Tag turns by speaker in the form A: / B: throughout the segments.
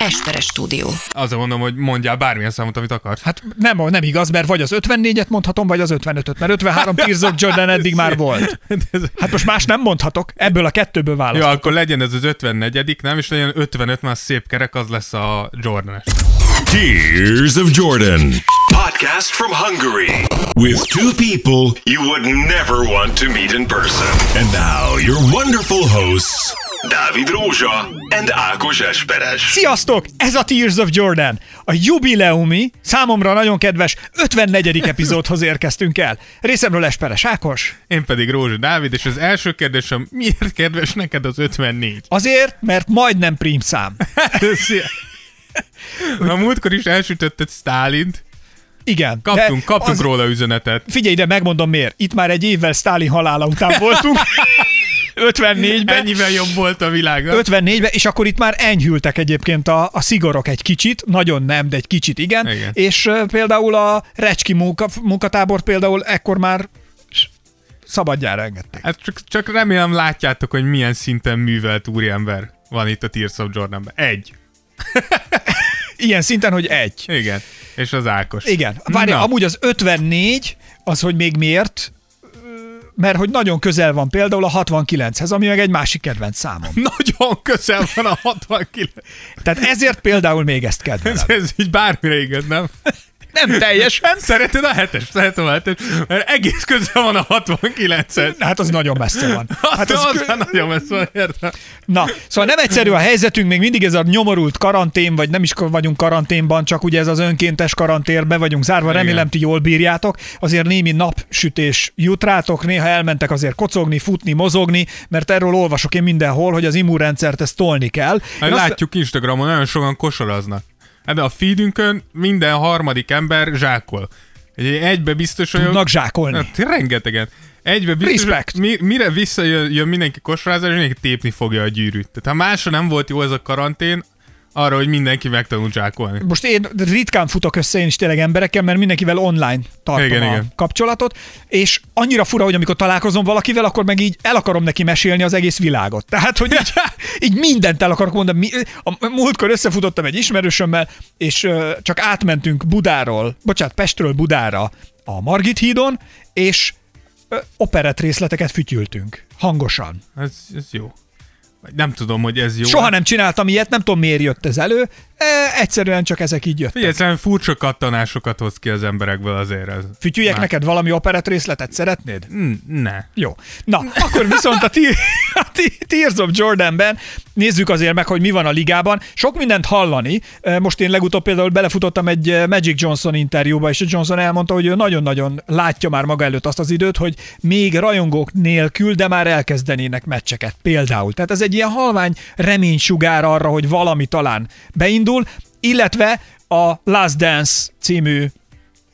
A: Esperes stúdió.
B: Azért mondom, hogy mondjál bármilyen számot, amit akarsz.
C: Hát nem, nem igaz, mert vagy az 54-et mondhatom, vagy az 55-öt, mert 53 Tears of Jordan eddig már volt. Hát most más nem mondhatok, ebből a kettőből
B: Jó,
C: választok.
B: akkor legyen ez az 54 nem, és legyen 55, már szép kerek, az lesz a jordan
D: Tears of Jordan. Podcast from Hungary. With two people you would never want to meet in person. And now your wonderful hosts, Dávid Rózsa and Ákos Esperes.
C: Sziasztok! Ez a Tears of Jordan. A jubileumi, számomra nagyon kedves 54. epizódhoz érkeztünk el. Részemről Esperes Ákos.
B: Én pedig Rózsa Dávid, és az első kérdésem, miért kedves neked az 54?
C: Azért, mert majdnem prímszám.
B: A múltkor is elsütötted Stálint,
C: Igen.
B: kaptunk,
C: de
B: kaptunk
C: az-
B: róla üzenetet.
C: Figyelj ide, megmondom miért. Itt már egy évvel Stalin halála után voltunk. 54-ben.
B: Ennyivel jobb volt a világ.
C: 54-ben, és akkor itt már enyhültek egyébként a, a szigorok egy kicsit, nagyon nem, de egy kicsit igen,
B: Igen.
C: és uh, például a Recski munka, munkatábor például ekkor már szabadjára engedték.
B: Hát csak, csak remélem látjátok, hogy milyen szinten művelt úriember van itt a Tears of Jordanben. Egy.
C: Ilyen szinten, hogy egy.
B: Igen. És az Ákos.
C: Igen. Várj, amúgy az 54, az, hogy még miért, mert hogy nagyon közel van például a 69-hez, ami meg egy másik kedvenc számom.
B: Nagyon közel van a 69.
C: Tehát ezért például még ezt kedvelem.
B: Ez, ez így bármire igaz, nem?
C: Nem teljesen,
B: Szereted a hetes? Szeretem a hetes, mert egész közel van a 69-hez.
C: hát az nagyon messze van.
B: Hát az,
C: az,
B: az már nagyon messze van, értem.
C: Na, szóval nem egyszerű a helyzetünk, még mindig ez a nyomorult karantén, vagy nem is vagyunk karanténban, csak ugye ez az önkéntes karantén, be vagyunk zárva,
B: Igen.
C: remélem ti jól bírjátok. Azért némi napsütés jut rátok, néha elmentek azért kocogni, futni, mozogni, mert erről olvasok én mindenhol, hogy az immunrendszert ezt tolni kell.
B: Hát
C: azt-
B: látjuk Instagramon, nagyon sokan kosaraznak. De a feedünkön minden harmadik ember zsákol. Egy egybe biztos vagyok...
C: Tudnak zsákolni.
B: Hát, rengetegen. Egybe biztos,
C: Respect.
B: Mi, mire visszajön jön mindenki kosarázás, mindenki tépni fogja a gyűrűt. Tehát ha másra nem volt jó ez a karantén, arra, hogy mindenki megtanul zsákolni.
C: Most én ritkán futok össze én is tényleg emberekkel, mert mindenkivel online tartom
B: Igen,
C: a
B: igen.
C: kapcsolatot, és annyira fura, hogy amikor találkozom valakivel, akkor meg így el akarom neki mesélni az egész világot. Tehát, hogy így, így mindent el akarok mondani. A múltkor összefutottam egy ismerősömmel, és csak átmentünk Budáról, bocsánat, Pestről Budára a Margit hídon, és operett részleteket fütyültünk. Hangosan.
B: Ez, ez jó. Nem tudom, hogy ez jó.
C: Soha nem csináltam ilyet, nem tudom miért jött ez elő, e, egyszerűen csak ezek így jöttek.
B: Egyszerűen furcsa kattanásokat hoz ki az emberekből azért ez.
C: Fütyüljek
B: Már-
C: neked valami operett részletet, szeretnéd?
B: Mm, Ne.
C: Jó. Na, akkor viszont a, Te- a Te- Tears of Jordanben nézzük azért meg, hogy mi van a ligában. Sok mindent hallani. Most én legutóbb például belefutottam egy Magic Johnson interjúba, és Johnson elmondta, hogy ő nagyon-nagyon látja már maga előtt azt az időt, hogy még rajongók nélkül, de már elkezdenének meccseket például. Tehát ez egy ilyen halvány reménysugár arra, hogy valami talán beindul, illetve a Last Dance című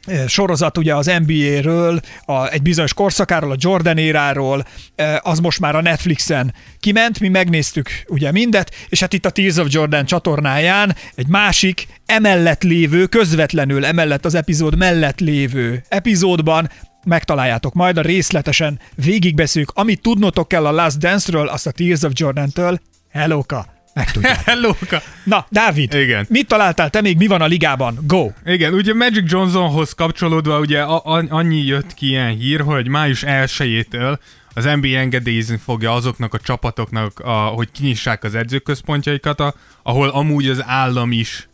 C: eh, sorozat ugye az NBA-ről, a, egy bizonyos korszakáról, a Jordan éráról, eh, az most már a Netflixen kiment, mi megnéztük ugye mindet, és hát itt a Tears of Jordan csatornáján egy másik emellett lévő, közvetlenül emellett az epizód mellett lévő epizódban megtaláljátok majd a részletesen végigbeszéljük. Amit tudnotok kell a Last Dance-ről, azt a Tears of Jordan-től, hellóka, megtudjátok.
B: Hellóka!
C: Na, Dávid,
B: Igen.
C: mit találtál te még, mi van a ligában? Go!
B: Igen, ugye Magic Johnsonhoz kapcsolódva ugye a- a- annyi jött ki ilyen hír, hogy május 1-től az NBA engedélyezni fogja azoknak a csapatoknak, a, hogy kinyissák az edzőközpontjaikat, a, ahol amúgy az állam is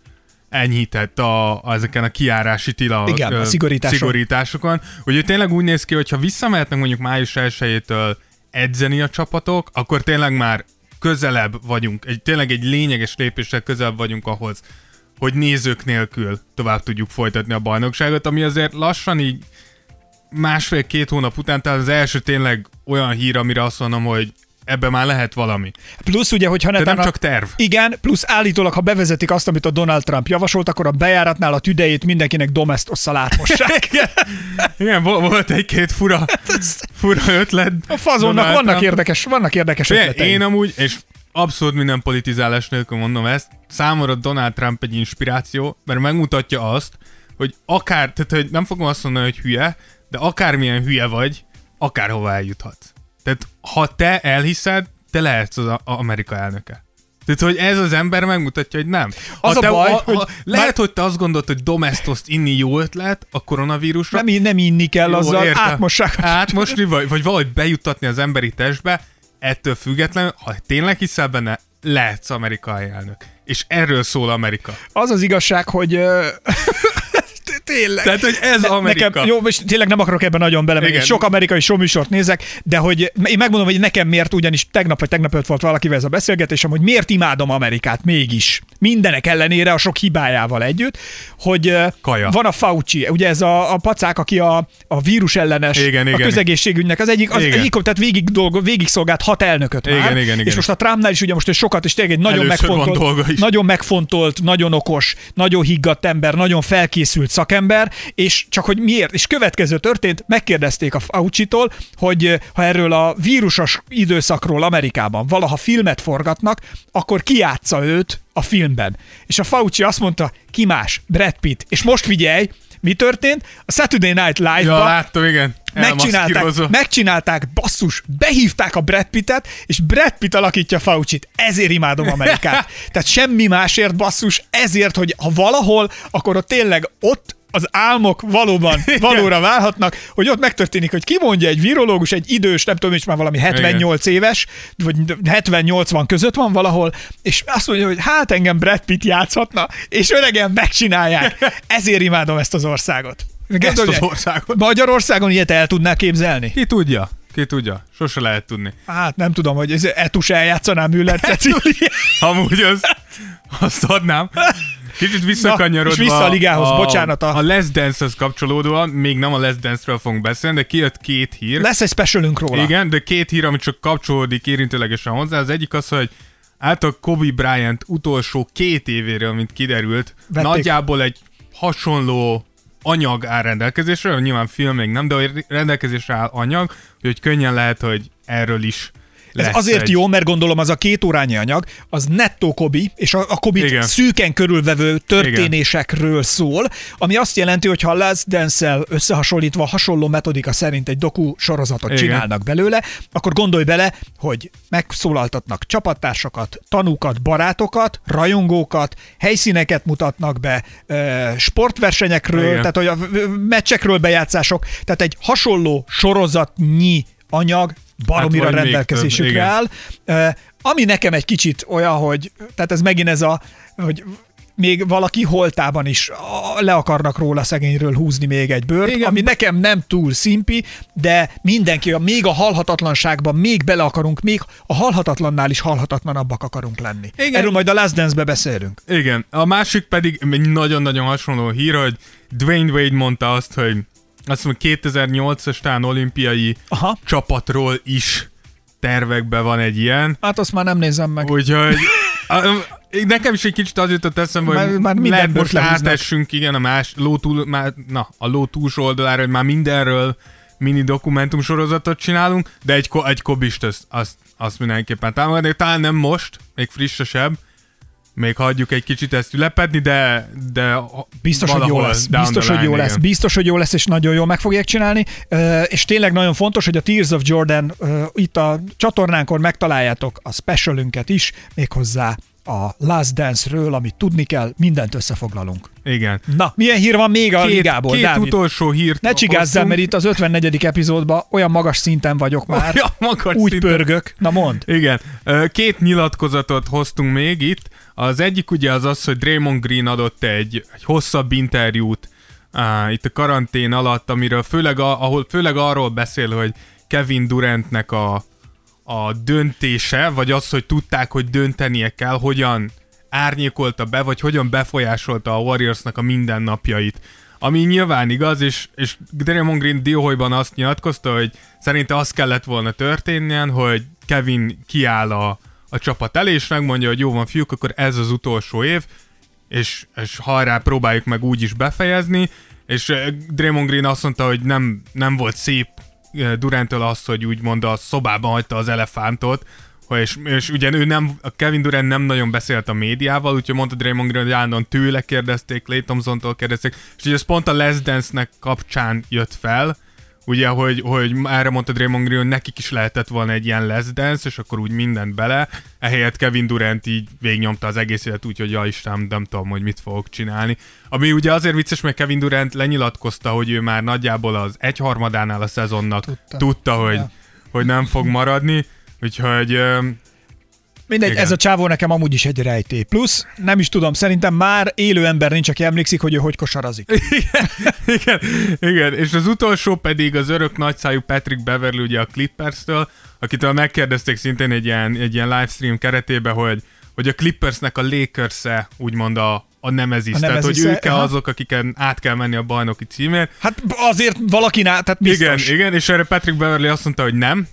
B: enyhített a, a, ezeken a kiárási tila
C: Igen, a
B: ö,
C: szigorítások.
B: szigorításokon. Ugye tényleg úgy néz ki, hogy ha visszamehetnek mondjuk május 1-től edzeni a csapatok, akkor tényleg már közelebb vagyunk, egy, tényleg egy lényeges lépéssel közelebb vagyunk ahhoz, hogy nézők nélkül tovább tudjuk folytatni a bajnokságot, ami azért lassan így másfél-két hónap után, tehát az első tényleg olyan hír, amire azt mondom, hogy ebbe már lehet valami.
C: Plusz ugye, hogyha
B: De
C: netán
B: nem csak terv.
C: Igen, plusz állítólag, ha bevezetik azt, amit a Donald Trump javasolt, akkor a bejáratnál a tüdejét mindenkinek domestosszal átmossák.
B: Igen, vo- volt egy-két fura, fura ötlet.
C: A fazonnak
B: Donald
C: vannak
B: Trump.
C: érdekes, vannak érdekes
B: Figyelj,
C: ötletei.
B: Én amúgy, és abszolút minden politizálás nélkül mondom ezt, számomra Donald Trump egy inspiráció, mert megmutatja azt, hogy akár, tehát hogy nem fogom azt mondani, hogy hülye, de akármilyen hülye vagy, akárhova eljuthatsz. Tehát ha te elhiszed, te lehetsz az a- a Amerika elnöke. Tehát, hogy ez az ember megmutatja, hogy nem.
C: Az
B: ha
C: a
B: te,
C: baj,
B: ha,
C: hogy
B: ha, lehet, hogy te azt gondolod, hogy domestoszt inni jó ötlet a koronavírusra.
C: Nem, nem inni kell,
B: Jó,
C: azzal
B: értem.
C: átmossák. a-
B: Átmosni, vagy, vagy valahogy bejuttatni az emberi testbe, ettől függetlenül, ha tényleg hiszel benne, lehetsz amerikai elnök. És erről szól Amerika.
C: Az az igazság, hogy... Tényleg.
B: Tehát, hogy ez Amerika.
C: Nekem, jó, és tényleg nem akarok ebben nagyon belemenni. Sok amerikai showműsort nézek, de hogy én megmondom, hogy nekem miért, ugyanis tegnap vagy tegnap előtt volt valakivel ez a beszélgetésem, hogy miért imádom Amerikát mégis. Mindenek ellenére a sok hibájával együtt, hogy
B: Kaja.
C: van a Fauci, ugye ez a, a pacák, aki a, a vírus ellenes,
B: Igen,
C: a
B: igen.
C: közegészségügynek az egyik, az
B: Igen.
C: egyik tehát végig, dolgo, végig szolgált hat elnököt már,
B: Igen, igen, igen.
C: és most a Trumpnál is ugye most ő sokat, és tényleg egy nagyon
B: Először
C: megfontolt, nagyon megfontolt, nagyon okos, nagyon higgadt ember, nagyon felkészült szakember, és csak hogy miért, és következő történt, megkérdezték a Fauci-tól, hogy eh, ha erről a vírusos időszakról Amerikában valaha filmet forgatnak, akkor ki játsza őt a filmben. És a Fauci azt mondta, ki más? Brad Pitt. És most figyelj, mi történt? A Saturday Night
B: Ja,
C: Live-ban
B: láttam, igen.
C: megcsinálták, megcsinálták, basszus, behívták a Brad Pittet, és Brad Pitt alakítja Fauci-t. Ezért imádom Amerikát. Tehát semmi másért, basszus, ezért, hogy ha valahol, akkor ott tényleg ott az álmok valóban valóra válhatnak, hogy ott megtörténik, hogy kimondja egy virológus, egy idős, nem tudom, és már valami 78 éves, vagy 70-80 között van valahol, és azt mondja, hogy hát engem Brad Pitt játszhatna, és öregen megcsinálják. Ezért imádom ezt az országot.
B: Ezt az
C: Gondolj,
B: országot.
C: Magyarországon ilyet el tudná képzelni?
B: Ki tudja? Ki tudja? Sose lehet tudni.
C: Hát nem tudom, hogy ez Etus eljátszaná Müller Cecília.
B: Amúgy az, azt adnám. Kicsit visszakanyarodva.
C: és vissza a ligához, bocsánat, a-
B: A, a Let's Dance-hez kapcsolódóan, még nem a Let's Dance-ről fogunk beszélni, de kijött két hír.
C: Lesz egy specialünk róla.
B: Igen, de két hír, ami csak kapcsolódik érintőlegesen hozzá. Az egyik az, hogy át a Kobe Bryant utolsó két évéről, mint kiderült,
C: Vették.
B: nagyjából egy hasonló anyag áll rendelkezésre, nyilván film még nem, de rendelkezésre áll anyag, hogy könnyen lehet, hogy erről is
C: Ez
B: lesz
C: azért
B: egy...
C: jó, mert gondolom az a két órányi anyag, az nettó Kobi, és a, a Kobit
B: Igen.
C: szűken körülvevő történésekről szól, ami azt jelenti, hogy ha Last Dance-el összehasonlítva hasonló metodika szerint egy doku sorozatot
B: Igen.
C: csinálnak belőle, akkor gondolj bele, hogy megszólaltatnak csapattársakat, tanúkat, barátokat, rajongókat, helyszíneket mutatnak be, sportversenyekről,
B: Igen.
C: tehát hogy a meccsekről bejátszások, tehát egy hasonló sorozatnyi anyag baromira
B: még
C: rendelkezésükre áll. Ami nekem egy kicsit olyan, hogy, tehát ez megint ez a, hogy még valaki holtában is le akarnak róla szegényről húzni még egy bőrt, Igen. Ami nekem nem túl szimpi, de mindenki, még a halhatatlanságban még bele akarunk, még a halhatatlannál is halhatatlanabbak akarunk lenni.
B: Igen.
C: Erről majd a Last Dance-be beszélünk.
B: Igen, a másik pedig egy nagyon-nagyon hasonló hír, hogy Dwayne Wade mondta azt, hogy azt mondja, 2008-as talán olimpiai
C: Aha.
B: csapatról is tervekben van egy ilyen.
C: Hát azt már nem nézem meg.
B: Úgyhogy nekem is egy kicsit az jutott eszembe,
C: Már-
B: hogy
C: már minden
B: lehet most átessünk, igen, a más ló túl, már, na, a ló túlsó oldalára, hogy már mindenről mini dokumentum sorozatot csinálunk, de egy, egy kobist azt, azt, azt mindenképpen támogatni. Talán nem most, még frissesebb, még hagyjuk egy kicsit ezt ülepedni, de, de
C: Biztos, hogy jó lesz. Biztos, hogy jó lesz. Biztos, hogy jó lesz, és nagyon jól meg fogják csinálni. És tényleg nagyon fontos, hogy a Tears of Jordan itt a csatornánkon megtaláljátok a specialünket is, méghozzá a Last Dance-ről, amit tudni kell, mindent összefoglalunk.
B: Igen.
C: Na, milyen hír van még a
B: Két,
C: ligából,
B: két
C: Dávid?
B: utolsó hírt
C: Ne csigázzál, mert itt az 54. epizódban olyan magas szinten vagyok már.
B: Olyan magas
C: úgy
B: szinten.
C: pörgök. Na mond.
B: Igen. Két nyilatkozatot hoztunk még itt. Az egyik ugye az az, hogy Draymond Green adott egy, egy hosszabb interjút uh, itt a karantén alatt, amiről főleg, a, ahol főleg arról beszél, hogy Kevin Durantnek a, a döntése, vagy az, hogy tudták, hogy döntenie kell, hogyan árnyékolta be, vagy hogyan befolyásolta a Warriorsnak a mindennapjait. Ami nyilván igaz, és, és Draymond Green dióhojban azt nyilatkozta, hogy szerinte az kellett volna történjen, hogy Kevin kiáll a, a csapat elé, és megmondja, hogy jó van fiúk, akkor ez az utolsó év, és, és hajrá, próbáljuk meg úgy is befejezni, és eh, Draymond Green azt mondta, hogy nem, nem volt szép Duranttől az, hogy úgymond a szobában hagyta az elefántot, és, és ugye ő nem, a Kevin Durant nem nagyon beszélt a médiával, úgyhogy mondta Draymond Green, hogy állandóan tőle kérdezték, Clay Thompson-tól kérdezték, és ugye ez pont a Les Dance-nek kapcsán jött fel, ugye, hogy, hogy erre mondta Draymond Green, hogy nekik is lehetett volna egy ilyen less dance, és akkor úgy mindent bele, ehelyett Kevin Durant így végignyomta az egész élet úgy, hogy ja Isten, nem tudom, hogy mit fogok csinálni. Ami ugye azért vicces, mert Kevin Durant lenyilatkozta, hogy ő már nagyjából az egyharmadánál a szezonnak tudta, tudta hogy, ja. hogy nem fog maradni, úgyhogy
C: Mindegy, igen. ez a csávó nekem amúgy is egy rejtély. Plusz, nem is tudom, szerintem már élő ember nincs, aki emlékszik, hogy ő hogy kosarazik.
B: igen, igen, igen, és az utolsó pedig az örök nagyszájú Patrick Beverly, ugye a Clippers-től, akitől megkérdezték szintén egy ilyen, egy ilyen livestream keretében, hogy, hogy a Clippersnek a Lakers-e úgymond a, a nemezis, a tehát hogy ők -e azok, akiken át kell menni a bajnoki címért.
C: Hát azért valakinál, tehát biztos.
B: Igen, igen, és erre Patrick Beverly azt mondta, hogy nem.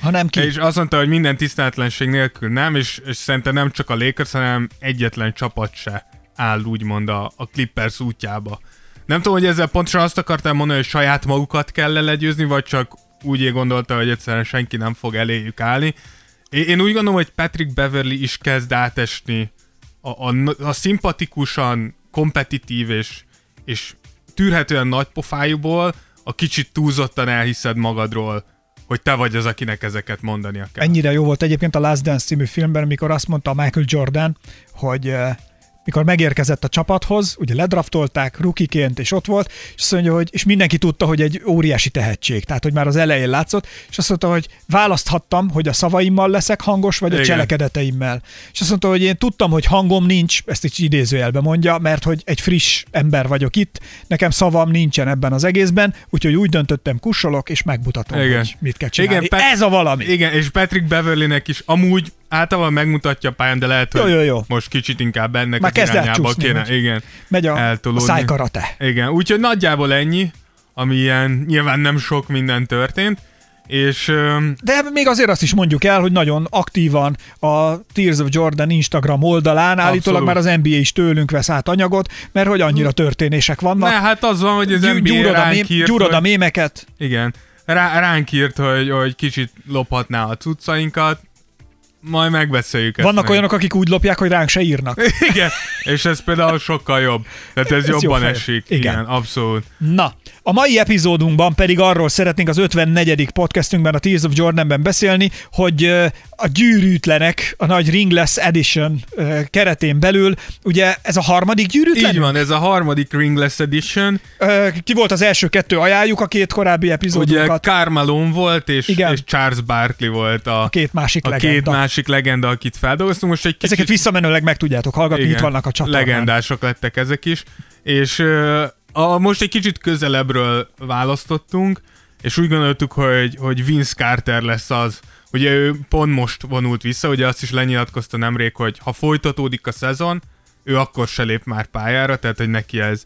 C: Ha nem ki.
B: és azt mondta, hogy minden tiszteletlenség nélkül nem, és, és szerintem nem csak a Lakers, hanem egyetlen csapat se áll úgymond a, a Clippers útjába. Nem tudom, hogy ezzel pontosan azt akartam mondani, hogy saját magukat kell legyőzni, vagy csak úgy gondolta, hogy egyszerűen senki nem fog eléjük állni. Én úgy gondolom, hogy Patrick Beverly is kezd átesni a, a, a szimpatikusan, kompetitív és, és tűrhetően nagy pofájúból a kicsit túlzottan elhiszed magadról, hogy te vagy az, akinek ezeket mondania kell.
C: Ennyire jó volt egyébként a Last Dance című filmben, amikor azt mondta Michael Jordan, hogy uh, mikor megérkezett a csapathoz, ugye ledraftolták rukiként, és ott volt, és azt mondja, hogy és mindenki tudta, hogy egy óriási tehetség, tehát hogy már az elején látszott, és azt mondta, hogy választhattam, hogy a szavaimmal leszek hangos, vagy Igen. a cselekedeteimmel. És azt mondta, hogy én tudtam, hogy hangom nincs, ezt is idézőjelbe mondja, mert hogy egy friss ember vagyok itt, nekem szavam nincsen ebben az egészben, úgyhogy úgy döntöttem, kussolok, és megmutatom, Igen. hogy mit kell csinálni. Igen, Ez a valami.
B: Igen, és Patrick Beverlynek is amúgy általában megmutatja a pályán, de lehet, hogy jó, jó, jó. most kicsit inkább ennek Már az irányába kéne igen,
C: megy a, a szájkarate.
B: Igen, úgyhogy nagyjából ennyi, ami ilyen nyilván nem sok minden történt. És,
C: De még azért azt is mondjuk el, hogy nagyon aktívan a Tears of Jordan Instagram oldalán Abszolút. állítólag már az NBA is tőlünk vesz át anyagot, mert hogy annyira történések vannak.
B: Ne, hát az van, hogy az NBA gyúrod a,
C: írt, gyúrod a mémeket.
B: Igen. Rá, ránk írt, hogy, hogy kicsit lophatná a cuccainkat, majd megbeszéljük
C: ezt. Vannak meg. olyanok, akik úgy lopják, hogy ránk se írnak.
B: Igen, és ez például sokkal jobb. Tehát ez, ez jobban jobb esik. Igen. Igen, abszolút.
C: Na, a mai epizódunkban pedig arról szeretnénk az 54. podcastünkben, a Tears of Jordanben beszélni, hogy a gyűrűtlenek, a nagy Ringless Edition keretén belül, ugye ez a harmadik gyűrűtlen?
B: Így van, ez a harmadik Ringless Edition.
C: Ki volt az első kettő? Ajánljuk a két korábbi epizódunkat.
B: Ugye Carmelo volt, és, Igen. és Charles Barkley volt a,
C: a két másik
B: a
C: legenda.
B: két másik legenda, akit feldolgoztunk. Most egy
C: kicsit... Ezeket visszamenőleg meg tudjátok hallgatni, Igen, itt vannak a csatornán.
B: Legendások lettek ezek is. És a, most egy kicsit közelebbről választottunk, és úgy gondoltuk, hogy, hogy Vince Carter lesz az, Ugye ő pont most vonult vissza, ugye azt is lenyilatkozta nemrég, hogy ha folytatódik a szezon, ő akkor se lép már pályára, tehát hogy neki ez,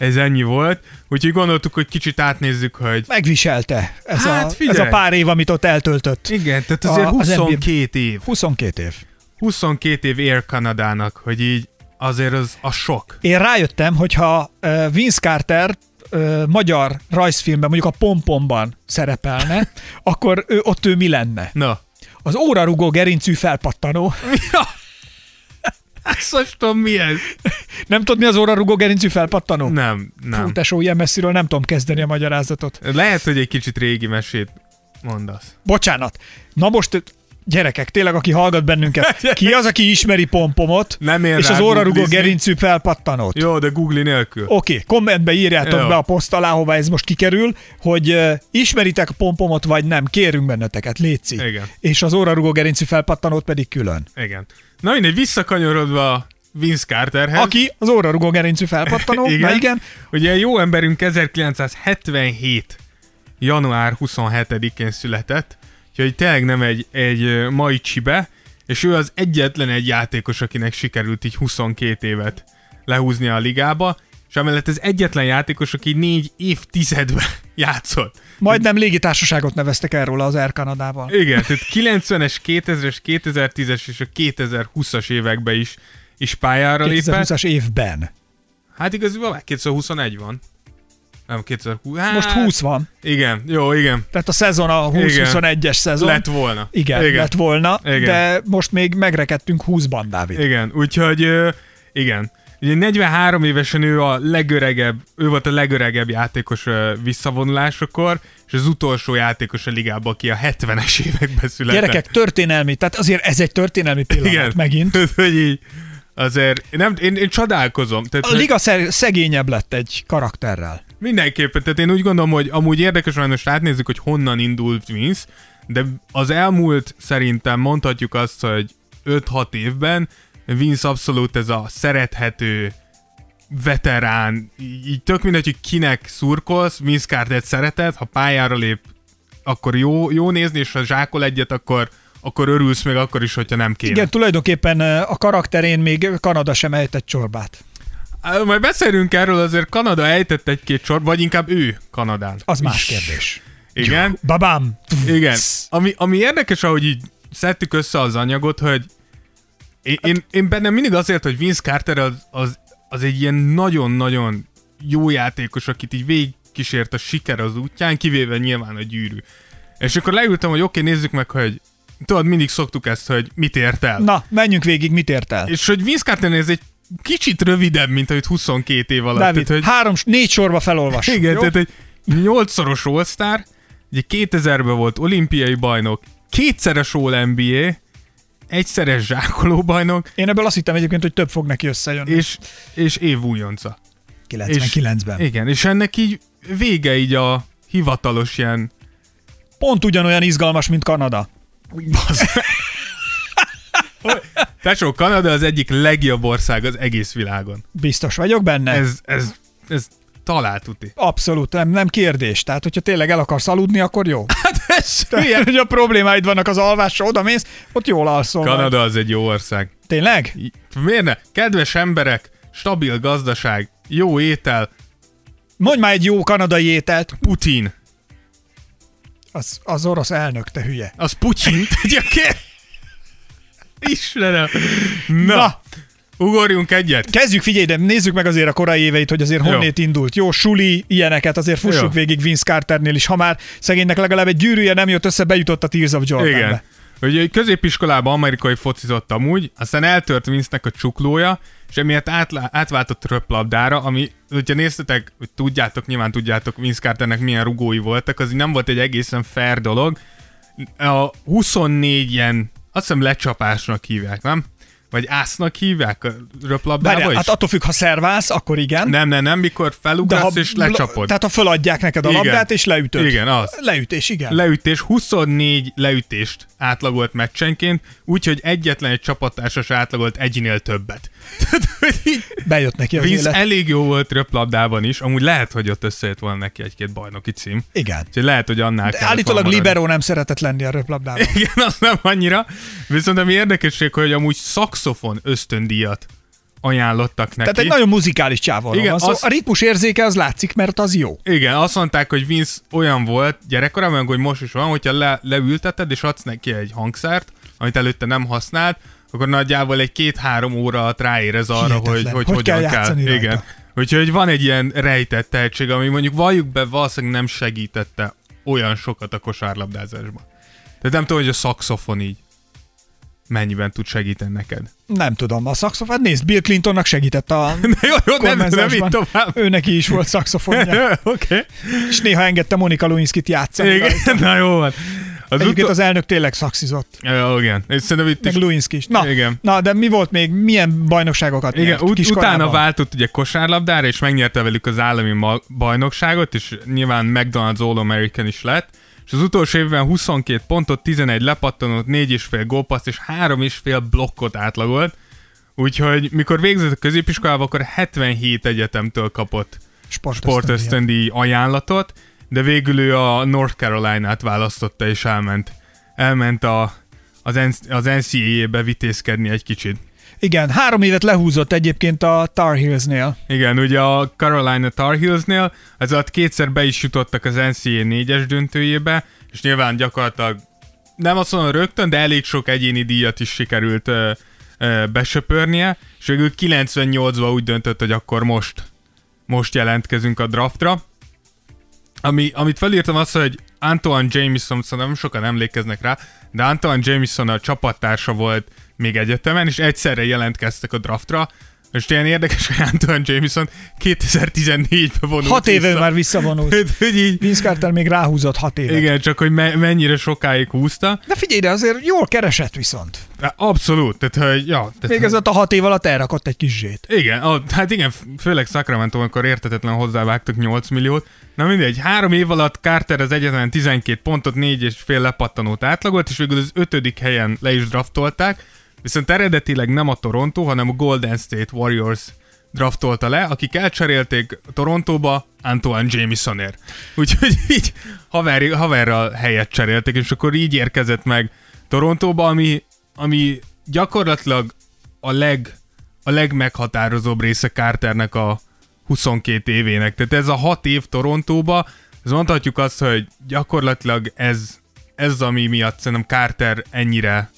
B: ez ennyi volt. Úgyhogy gondoltuk, hogy kicsit átnézzük, hogy...
C: Megviselte ez, hát, a, ez a pár év, amit ott eltöltött.
B: Igen, tehát azért a, 22 az év.
C: 22 év.
B: 22 év Air Kanadának, hogy így azért az a sok.
C: Én rájöttem, hogyha Vince Carter ö, magyar rajzfilmben, mondjuk a Pompomban szerepelne, akkor ő, ott ő mi lenne?
B: Na.
C: Az órarugó gerincű felpattanó. Ja.
B: Ezt most tudom, mi ez?
C: Nem tudod, mi az órarugó gerincű felpattanó?
B: Nem, nem.
C: Fú, tesó, ilyen messziről nem tudom kezdeni a magyarázatot.
B: Lehet, hogy egy kicsit régi mesét mondasz.
C: Bocsánat. Na most gyerekek, tényleg, aki hallgat bennünket, ki az, aki ismeri pompomot,
B: Nem
C: és az órarugó gerincű felpattanót?
B: Jó, de Google nélkül.
C: Oké, okay, kommentbe írjátok Jó. be a poszt alá, hova ez most kikerül, hogy uh, ismeritek a pompomot, vagy nem, kérünk benneteket, létszi.
B: Igen.
C: És az órarugó gerincű felpattanót pedig külön.
B: Igen. Na mindegy, visszakanyarodva Vince Carterhez.
C: Aki az órarugó gerincű felpattanó, igen. Na igen.
B: Ugye jó emberünk 1977. január 27-én született, Úgyhogy tényleg nem egy, egy mai csibe, és ő az egyetlen egy játékos, akinek sikerült így 22 évet lehúzni a ligába, és amellett ez egyetlen játékos, aki négy évtizedben játszott.
C: Majdnem légitársaságot neveztek erről az Air Kanadával.
B: Igen, tehát 90-es, 2000-es, 2010-es és a 2020-as években is, is pályára 2020 lépett.
C: 2020-as évben.
B: Hát igazából 2021 van. Nem, 2020. Hát,
C: Most 20 van.
B: Igen, jó, igen.
C: Tehát a szezon a 20-21-es szezon.
B: Lett volna.
C: Igen, igen. lett volna, igen. de most még megrekedtünk 20-ban, Dávid.
B: Igen, úgyhogy igen. Ugye 43 évesen ő a legöregebb, ő volt a legöregebb játékos ö, visszavonulásokor, és az utolsó játékos a ligában, aki a 70-es években született.
C: Gyerekek, történelmi, tehát azért ez egy történelmi pillanat
B: Igen.
C: megint.
B: hogy így, azért, nem, én, én csodálkozom. Tehát,
C: A liga szer- szegényebb lett egy karakterrel.
B: Mindenképpen, tehát én úgy gondolom, hogy amúgy érdekes, hogy most átnézzük, hogy honnan indult Vince, de az elmúlt szerintem mondhatjuk azt, hogy 5-6 évben Vince abszolút ez a szerethető veterán, így tök mindegy, hogy kinek szurkolsz, Vince Carter szereted, ha pályára lép, akkor jó, jó nézni, és ha zsákol egyet, akkor, akkor örülsz még akkor is, hogyha nem kéne.
C: Igen, tulajdonképpen a karakterén még Kanada sem ejtett csorbát.
B: Majd beszélünk erről, azért Kanada ejtett egy-két sor, vagy inkább ő Kanadán.
C: Az más kérdés.
B: Igen.
C: Babám!
B: Igen. Ami, ami érdekes, ahogy így szedtük össze az anyagot, hogy én, én, én bennem mindig azért, hogy Vince Carter az, az, az egy ilyen nagyon-nagyon jó játékos, akit így végig kísért a siker az útján, kivéve nyilván a gyűrű. És akkor leültem, hogy oké, nézzük meg, hogy tudod, mindig szoktuk ezt, hogy mit ért el.
C: Na, menjünk végig, mit ért el?
B: És hogy Vince Carter ez egy kicsit rövidebb, mint ahogy 22 év alatt.
C: Dávid,
B: Tehát, hogy...
C: három, négy sorba felolvas.
B: Igen,
C: jó?
B: tehát egy nyolcszoros all ugye 2000-ben volt olimpiai bajnok, kétszeres All NBA, egyszeres zsákoló bajnok,
C: Én ebből azt hittem egyébként, hogy több fog neki összejönni.
B: és, és év újonca.
C: 99-ben.
B: Igen, és ennek így vége így a hivatalos ilyen...
C: Pont ugyanolyan izgalmas, mint Kanada.
B: Tesó, Kanada az egyik legjobb ország az egész világon.
C: Biztos vagyok benne. Ez...
B: Ez, ez, ez talált uti.
C: Abszolút, nem, nem kérdés. Tehát, hogyha tényleg el akarsz aludni, akkor jó.
B: Ez
C: hogy a problémáid vannak az alvással, oda mész, ott jól alszol. majd.
B: Kanada az egy jó ország.
C: Tényleg?
B: Miért ne? Kedves emberek, stabil gazdaság, jó étel,
C: Mondj már egy jó kanadai ételt.
B: Putin.
C: Az, az orosz elnök, te hülye.
B: Az Putyin? Istenem. Na,
C: Na.
B: Ugorjunk egyet.
C: Kezdjük, figyelj, de nézzük meg azért a korai éveit, hogy azért honnét indult. Jó, suli, ilyeneket, azért fussuk
B: Jó.
C: végig Vince Carternél is. Ha már szegénynek legalább egy gyűrűje nem jött össze, bejutott a Tears of Jordanbe.
B: Igen. Ugye egy középiskolában amerikai focizott amúgy, aztán eltört Vince-nek a csuklója, és emiatt átlá, átváltott röplabdára, ami, hogyha néztetek, hogy tudjátok, nyilván tudjátok Vince Carternek milyen rugói voltak, az nem volt egy egészen fair dolog. A 24 ilyen, azt hiszem lecsapásnak hívják, nem? Vagy ásznak hívják röplabdába
C: Várjál,
B: is?
C: hát attól függ, ha szerválsz, akkor igen.
B: Nem, nem, nem, mikor felugrasz és lecsapod.
C: Tehát ha föladják neked a
B: Igen.
C: labdát, és leütöd.
B: Igen, az.
C: Leütés, igen.
B: leütés, 24 leütést átlagolt meccsenként, úgyhogy egyetlen egy csapattársas átlagolt egynél többet. Tehát, hogy így
C: Bejött neki az
B: Vince
C: élet.
B: elég jó volt röplabdában is, amúgy lehet, hogy ott összejött volna neki egy-két bajnoki cím.
C: Igen.
B: Úgyhogy lehet, hogy annál
C: De állítólag. Libero nem szeretett lenni a röplabdában.
B: Igen, az nem annyira. Viszont ami érdekesség, hogy amúgy szaxofon ösztöndíjat ajánlottak neki.
C: Tehát egy nagyon muzikális csávóról
B: Igen,
C: van szó.
B: az-
C: A ritmus érzéke az látszik, mert az jó.
B: Igen, azt mondták, hogy Vince olyan volt gyerekkorában, hogy most is van, hogyha le, leülteted és adsz neki egy hangszert, amit előtte nem használt, akkor nagyjából egy két-három óra alatt ráérez arra, hogy,
C: Hihetetlen.
B: hogy,
C: Hogy
B: hogyan
C: kell
B: kell.
C: rajta.
B: Igen. Úgyhogy van egy ilyen rejtett tehetség, ami mondjuk valljuk be, valószínűleg nem segítette olyan sokat a kosárlabdázásban. Tehát nem tudom, hogy a szaxofon így mennyiben tud segíteni neked.
C: Nem tudom, a szaxofon, nézd, Bill Clintonnak segített a
B: jó, jó, nem, nem így tovább.
C: Ő neki is volt szaxofonja,
B: Oké. Okay.
C: és néha engedte Monika Lewinsky-t játszani.
B: Igen,
C: rajta.
B: na jó van. Az
C: Egyébként
B: utol...
C: az elnök tényleg szaxizott.
B: Ja, igen. És szerintem itt
C: Meg
B: is...
C: Lewinsky is. Na,
B: Igen.
C: na, de mi volt még? Milyen bajnokságokat
B: Igen,
C: nyert
B: ut-
C: kiskorában?
B: utána váltott ugye kosárlabdára, és megnyerte velük az állami ma- bajnokságot, és nyilván McDonald's All-American is lett. És az utolsó évben 22 pontot, 11 lepattanót, 4,5 gólpaszt és 3,5 blokkot átlagolt. Úgyhogy mikor végzett a középiskolában, akkor 77 egyetemtől kapott
C: Sportösztöndíjat.
B: sportösztöndi ajánlatot, de végül ő a North Carolina-t választotta, és elment, elment a, az, az NCAA-be vitézkedni egy kicsit.
C: Igen, három évet lehúzott egyébként a Tar Heelsnél.
B: Igen, ugye a Carolina Tar Heelsnél, ez alatt kétszer be is jutottak az NCAA 4-es döntőjébe, és nyilván gyakorlatilag nem azt mondom rögtön, de elég sok egyéni díjat is sikerült ö, ö, besöpörnie, és végül 98-ban úgy döntött, hogy akkor most, most jelentkezünk a draftra. Ami, amit felírtam az, hogy Antoine Jameson, szóval nem sokan emlékeznek rá, de Antoine Jameson a csapattársa volt még egyetemen, és egyszerre jelentkeztek a draftra. És ilyen érdekes, hogy Antoine Jameson 2014-ben vonult
C: Hat éve
B: vissza.
C: már visszavonult.
B: hogy, hogy így,
C: Vince Carter még ráhúzott hat éve.
B: igen, csak hogy me- mennyire sokáig húzta.
C: De figyelj, de azért jól keresett viszont.
B: Abszolút, tehát hogy, ja. Tehát,
C: Még ez a hat év alatt elrakott egy kis zsét.
B: Igen, a, hát igen, főleg Sacramento, amikor értetetlen hozzávágtak 8 milliót. Na mindegy, három év alatt Carter az egyetlen 12 pontot, négy és fél lepattanót átlagolt, és végül az ötödik helyen le is draftolták, viszont eredetileg nem a Toronto, hanem a Golden State Warriors draftolta le, akik elcserélték Torontóba Antoine Jamesonért. Úgyhogy így haver, haverral helyet cserélték, és akkor így érkezett meg Torontóba, ami, ami gyakorlatilag a leg a legmeghatározóbb része Carternek a 22 évének. Tehát ez a 6 év Torontóba, ez mondhatjuk azt, hogy gyakorlatilag ez, ez ami miatt szerintem Carter ennyire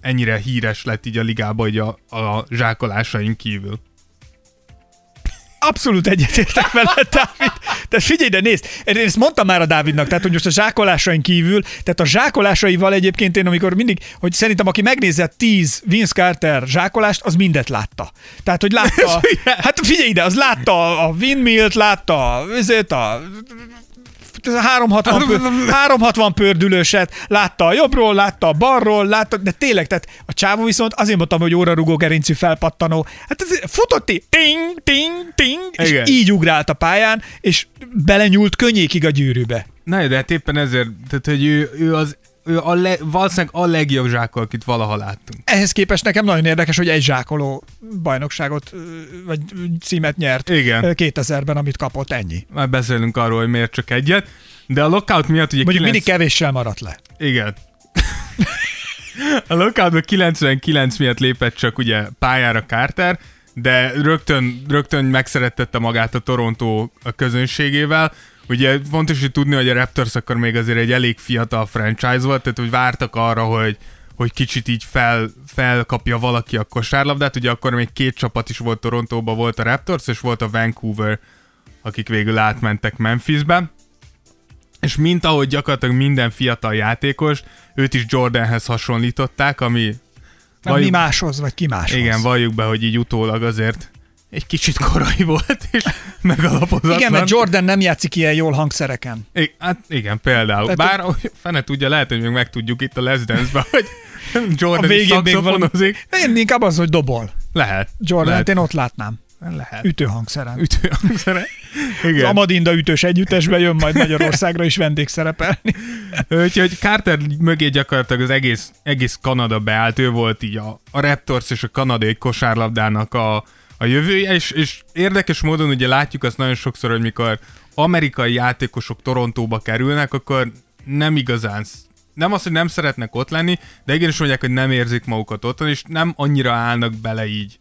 B: ennyire híres lett így a ligába, hogy a, a zsákolásaink kívül.
C: Abszolút egyetértek vele, Dávid. Tehát figyelj, de nézd, ezt mondtam már a Dávidnak, tehát hogy most a zsákolásain kívül, tehát a zsákolásaival egyébként én amikor mindig, hogy szerintem aki megnézett 10 Vince Carter zsákolást, az mindet látta. Tehát, hogy látta, hát figyelj ide, az látta a windmill-t, látta a, ezért a 360, pör, 360 pördülőset, látta a jobbról, látta a balról, látta, de tényleg, tehát a csávó viszont azért mondtam, hogy órarugó gerincű felpattanó. Hát ez futott így, ting, ting, ting, és
B: Igen.
C: így ugrált a pályán, és belenyúlt könnyékig a gyűrűbe.
B: Na, de hát éppen ezért, tehát hogy ő, ő az ő a le, valószínűleg a legjobb zsákol, akit valaha láttunk.
C: Ehhez képest nekem nagyon érdekes, hogy egy zsákoló bajnokságot, vagy címet nyert
B: Igen.
C: ö, 2000-ben, amit kapott, ennyi.
B: Már beszélünk arról, hogy miért csak egyet. De a lockout miatt ugye
C: Mondjuk
B: kilenc-
C: mindig kevéssel maradt le.
B: Igen. A lockoutban 99 miatt lépett csak ugye pályára Carter, de rögtön, rögtön megszerettette magát a Toronto a közönségével. Ugye fontos, hogy tudni, hogy a Raptors akkor még azért egy elég fiatal franchise volt, tehát hogy vártak arra, hogy hogy kicsit így fel, felkapja valaki a kosárlabdát. Ugye akkor még két csapat is volt Torontóban, volt a Raptors, és volt a Vancouver, akik végül átmentek Memphisbe és mint ahogy gyakorlatilag minden fiatal játékos, őt is Jordanhez hasonlították, ami...
C: Nem
B: valljuk-
C: mi máshoz, vagy ki máshoz.
B: Igen, valljuk be, hogy így utólag azért egy kicsit korai volt, és megalapozatlan.
C: Igen, mert Jordan nem játszik ilyen jól hangszereken.
B: I- hát igen, például.
C: Tehát-
B: Bár hogy fene tudja, lehet, hogy még megtudjuk itt a Les Dance-ben, hogy Jordan
C: A végén még. De én inkább az, hogy dobol.
B: Lehet.
C: Jordan,
B: lehet.
C: én ott látnám.
B: lehet.
C: Ütőhangszeren.
B: Ütő hangszere.
C: Az
B: Igen.
C: Amadinda ütős együttesbe jön majd Magyarországra is vendégszerepelni.
B: Úgyhogy Carter mögé gyakorlatilag az egész, egész Kanada beállt, ő volt így a, a Raptors és a kanadai kosárlabdának a, a jövője, és, és érdekes módon ugye látjuk azt nagyon sokszor, hogy mikor amerikai játékosok Torontóba kerülnek, akkor nem igazán nem az, hogy nem szeretnek ott lenni, de igenis mondják, hogy nem érzik magukat otthon, és nem annyira állnak bele így,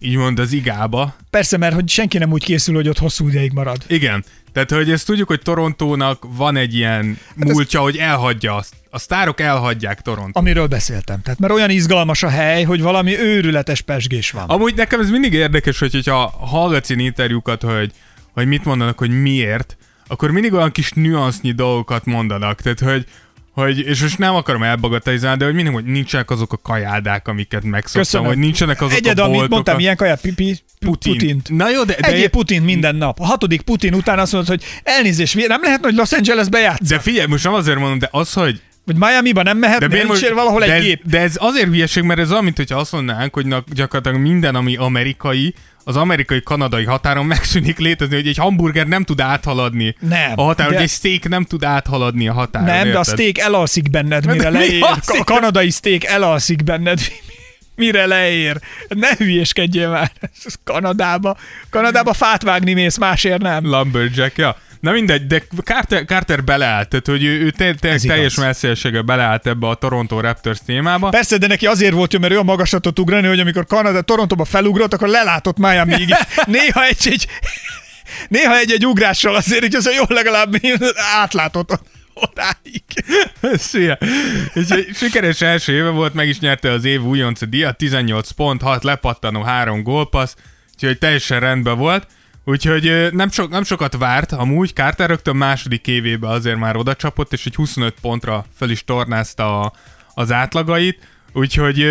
B: így mond az igába,
C: Persze, mert hogy senki nem úgy készül, hogy ott hosszú ideig marad.
B: igen. Tehát, hogy ezt tudjuk, hogy Torontónak van egy ilyen múltja, hogy elhagyja azt. A sztárok elhagyják Torontót.
C: Amiről beszéltem. Tehát mert olyan izgalmas a hely, hogy valami őrületes pesgés van.
B: Amúgy nekem ez mindig érdekes, hogy, hogyha hallgatsz ilyen interjúkat, hogy, hogy mit mondanak, hogy miért, akkor mindig olyan kis nüansznyi dolgokat mondanak. Tehát, hogy, hogy és most nem akarom elbagatelizálni, de hogy mindig, hogy nincsenek azok a kajádák, amiket megszoktam,
C: Köszönöm.
B: hogy nincsenek azok
C: Egyed,
B: a
C: amit
B: boltok.
C: mondtam,
B: a...
C: ilyen kaját, pipi,
B: Putin.
C: Putint.
B: Na jó, de, de,
C: Egyéb Putin minden nap. A hatodik Putin után azt mondod, hogy elnézést, nem lehet, hogy Los Angelesbe játsz?
B: de figyelj, most nem azért mondom, de az, hogy
C: Vagy Miami-ba nem mehet,
B: De most-
C: valahol
B: de
C: egy
B: ez,
C: gép.
B: De ez azért hülyeség, mert ez olyan, mint hogyha azt mondanánk, hogy na, gyakorlatilag minden, ami amerikai, az amerikai-kanadai határon megszűnik létezni, hogy egy hamburger nem tud áthaladni
C: Nem,
B: a határon,
C: de-
B: hogy egy steak nem tud áthaladni a határon.
C: Nem, de a
B: érted?
C: steak elalszik benned,
B: De
C: mire
B: mi
C: leér. A kanadai steak elalszik benned, mire leér. Ne hülyeskedjél már. Ez Kanadába. Kanadába fát vágni mész, másért nem.
B: Lumberjack, ja. Na mindegy, de Carter, Carter beleállt, tehát hogy ő, ő te, te, teljes
C: igaz.
B: messzélséggel beleállt ebbe a Toronto Raptors témába.
C: Persze, de neki azért volt jó, mert olyan magasra tudott ugrani, hogy amikor Kanada, Torontóba felugrott, akkor lelátott Miami-ig. Néha egy, egy, néha egy-egy ugrással azért, hogy az a jó legalább átlátott ott- odáig.
B: Szia! Sikeres első éve volt, meg is nyerte az év újonc díjat, 18 pont, 6 lepattanó, 3 gólpassz, úgyhogy teljesen rendben volt. Úgyhogy nem, so, nem sokat várt, amúgy. Carter rögtön második évébe azért már oda csapott, és egy 25 pontra fel is tornázta a, az átlagait, úgyhogy